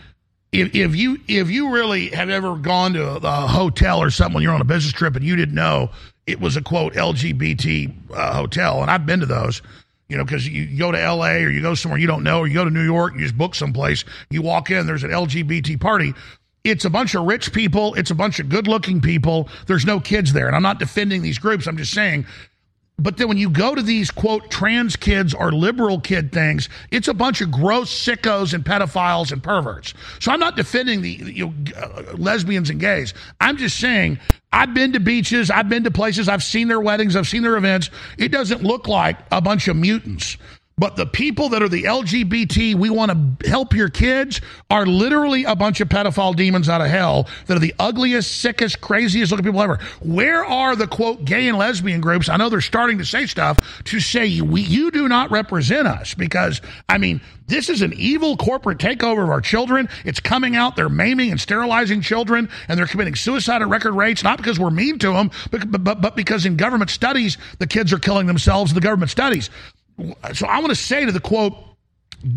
if, if you if you really have ever gone to a, a hotel or something when you're on a business trip and you didn't know it was a quote LGBT uh, hotel, and I've been to those. You know, because you go to LA or you go somewhere you don't know, or you go to New York, you just book someplace, you walk in, there's an LGBT party. It's a bunch of rich people, it's a bunch of good looking people. There's no kids there. And I'm not defending these groups, I'm just saying but then when you go to these quote trans kids or liberal kid things, it's a bunch of gross sickos and pedophiles and perverts. So I'm not defending the you know, lesbians and gays. I'm just saying I've been to beaches, I've been to places, I've seen their weddings, I've seen their events. It doesn't look like a bunch of mutants. But the people that are the LGBT, we want to help your kids, are literally a bunch of pedophile demons out of hell that are the ugliest, sickest, craziest looking people ever. Where are the quote gay and lesbian groups? I know they're starting to say stuff to say we, you do not represent us because, I mean, this is an evil corporate takeover of our children. It's coming out. They're maiming and sterilizing children, and they're committing suicide at record rates, not because we're mean to them, but, but, but because in government studies, the kids are killing themselves in the government studies. So I want to say to the quote,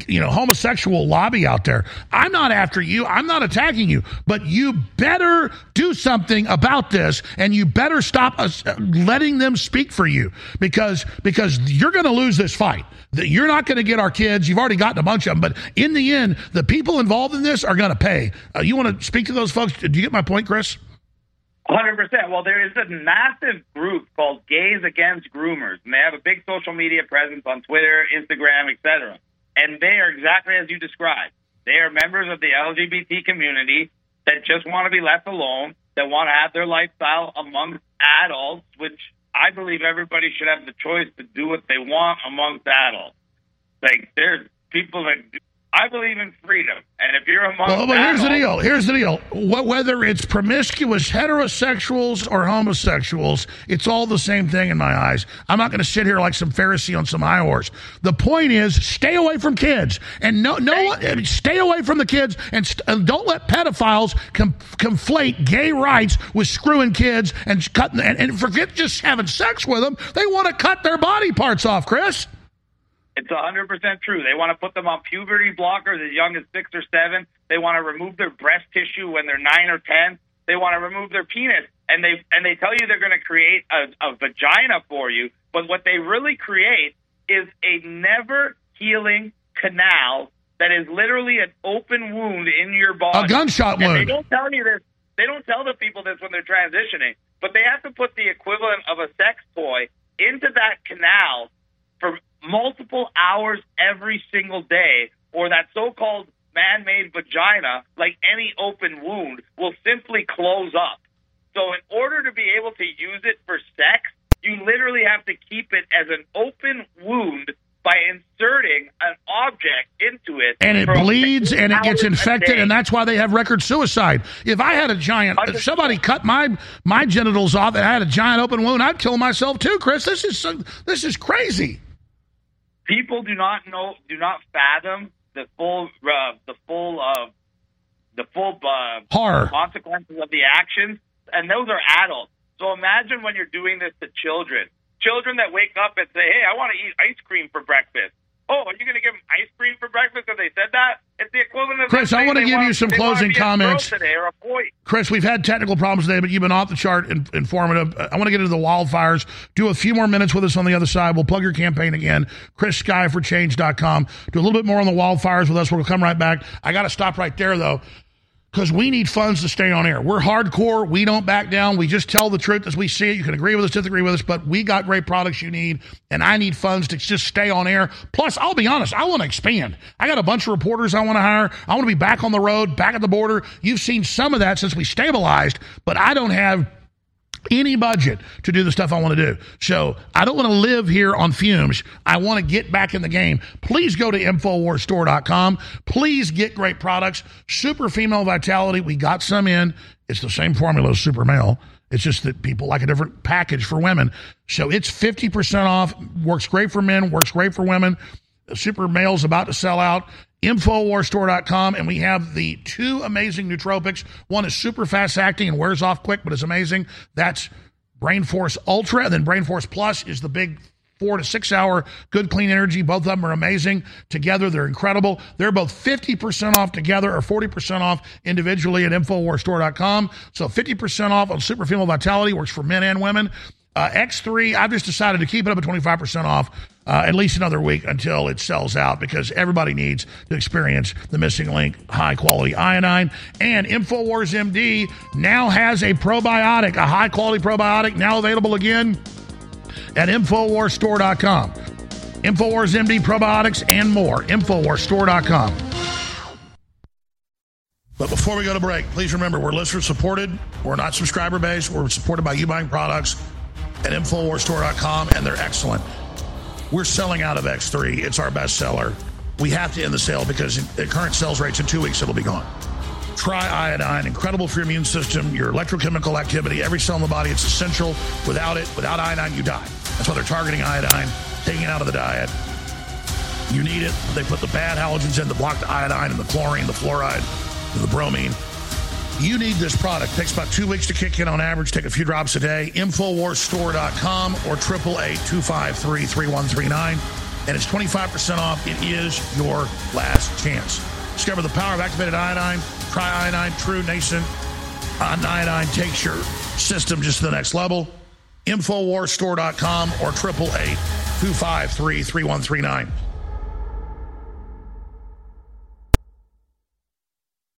you know, homosexual lobby out there, I'm not after you. I'm not attacking you, but you better do something about this and you better stop us uh, letting them speak for you because, because you're going to lose this fight. You're not going to get our kids. You've already gotten a bunch of them, but in the end, the people involved in this are going to pay. Uh, you want to speak to those folks? Do you get my point, Chris? Hundred percent. Well, there is a massive group called Gays Against Groomers, and they have a big social media presence on Twitter, Instagram, etc. And they are exactly as you described. They are members of the LGBT community that just want to be left alone, that want to have their lifestyle amongst adults, which I believe everybody should have the choice to do what they want amongst adults. Like there's people that I believe in freedom, and if you're a amongst Well, but here's the deal. Here's the deal. Whether it's promiscuous heterosexuals or homosexuals, it's all the same thing in my eyes. I'm not going to sit here like some Pharisee on some high horse. The point is, stay away from kids, and no, no, stay away from the kids, and, st- and don't let pedophiles com- conflate gay rights with screwing kids and cutting and, and forget just having sex with them. They want to cut their body parts off, Chris. It's a hundred percent true. They want to put them on puberty blockers as young as six or seven. They want to remove their breast tissue when they're nine or ten. They want to remove their penis, and they and they tell you they're going to create a, a vagina for you. But what they really create is a never healing canal that is literally an open wound in your body. A gunshot And They don't tell you this. They don't tell the people this when they're transitioning, but they have to put the equivalent of a sex toy into that canal for multiple hours every single day, or that so-called man-made vagina, like any open wound, will simply close up. So in order to be able to use it for sex, you literally have to keep it as an open wound by inserting an object into it. and it bleeds and it gets infected and that's why they have record suicide if i had a giant if somebody cut my my genitals off and i had a giant open wound i'd kill myself too chris this is so, this is crazy people do not know, do not fathom the full, uh, the full, uh, the full uh, Horror. consequences of the actions, and those are adults. So imagine when you're doing this to children, children that wake up and say, "Hey, I want to eat ice cream for breakfast." Oh, are you going to give them ice cream for breakfast? Because they said that? It's the equivalent of Chris, I wanna give want- you some closing be a girl comments. today or a boy. chris we've had technical problems today but you've been off the chart and informative. I want to get into the wildfires. Do a few more minutes with us on the other side. We'll plug your campaign again. Chris sky for change.com do a little bit more on the wildfires with us. We'll come right back. I got to stop right there though because we need funds to stay on air. We're hardcore. We don't back down. We just tell the truth as we see it. You can agree with us, disagree with us, but we got great products you need, and I need funds to just stay on air. Plus, I'll be honest, I want to expand. I got a bunch of reporters I want to hire. I want to be back on the road, back at the border. You've seen some of that since we stabilized, but I don't have any budget to do the stuff I want to do. So I don't want to live here on fumes. I want to get back in the game. Please go to InfoWarsStore.com. Please get great products. Super Female Vitality, we got some in. It's the same formula as Super Male. It's just that people like a different package for women. So it's 50% off. Works great for men, works great for women. Super Male's about to sell out. Infowarsstore.com, and we have the two amazing nootropics. One is super fast acting and wears off quick, but it's amazing. That's Brain Force Ultra, and then Brain Force Plus is the big four to six hour good clean energy. Both of them are amazing. Together, they're incredible. They're both 50% off together or 40% off individually at Infowarsstore.com. So 50% off on Super Female Vitality works for men and women. Uh, X3, I've just decided to keep it up at 25% off uh, at least another week until it sells out because everybody needs to experience the missing link, high quality iodine. And InfoWars MD now has a probiotic, a high quality probiotic, now available again at InfoWarsStore.com. InfoWars MD probiotics and more. InfoWarsStore.com. But before we go to break, please remember we're listener supported. We're not subscriber based. We're supported by you buying products at InfoWarsStore.com, and they're excellent. We're selling out of X3. It's our best seller. We have to end the sale because at current sales rates in two weeks, it'll be gone. Tri-Iodine, incredible for your immune system, your electrochemical activity, every cell in the body. It's essential. Without it, without iodine, you die. That's why they're targeting iodine, taking it out of the diet. You need it. They put the bad halogens in to block the iodine and the chlorine, the fluoride, the bromine. You need this product. takes about two weeks to kick in on average. Take a few drops a day. Infowarsstore.com or 888-253-3139. And it's 25% off. It is your last chance. Discover the power of activated iodine. Try iodine. True nascent uh, iodine takes your system just to the next level. Infowarsstore.com or 888-253-3139.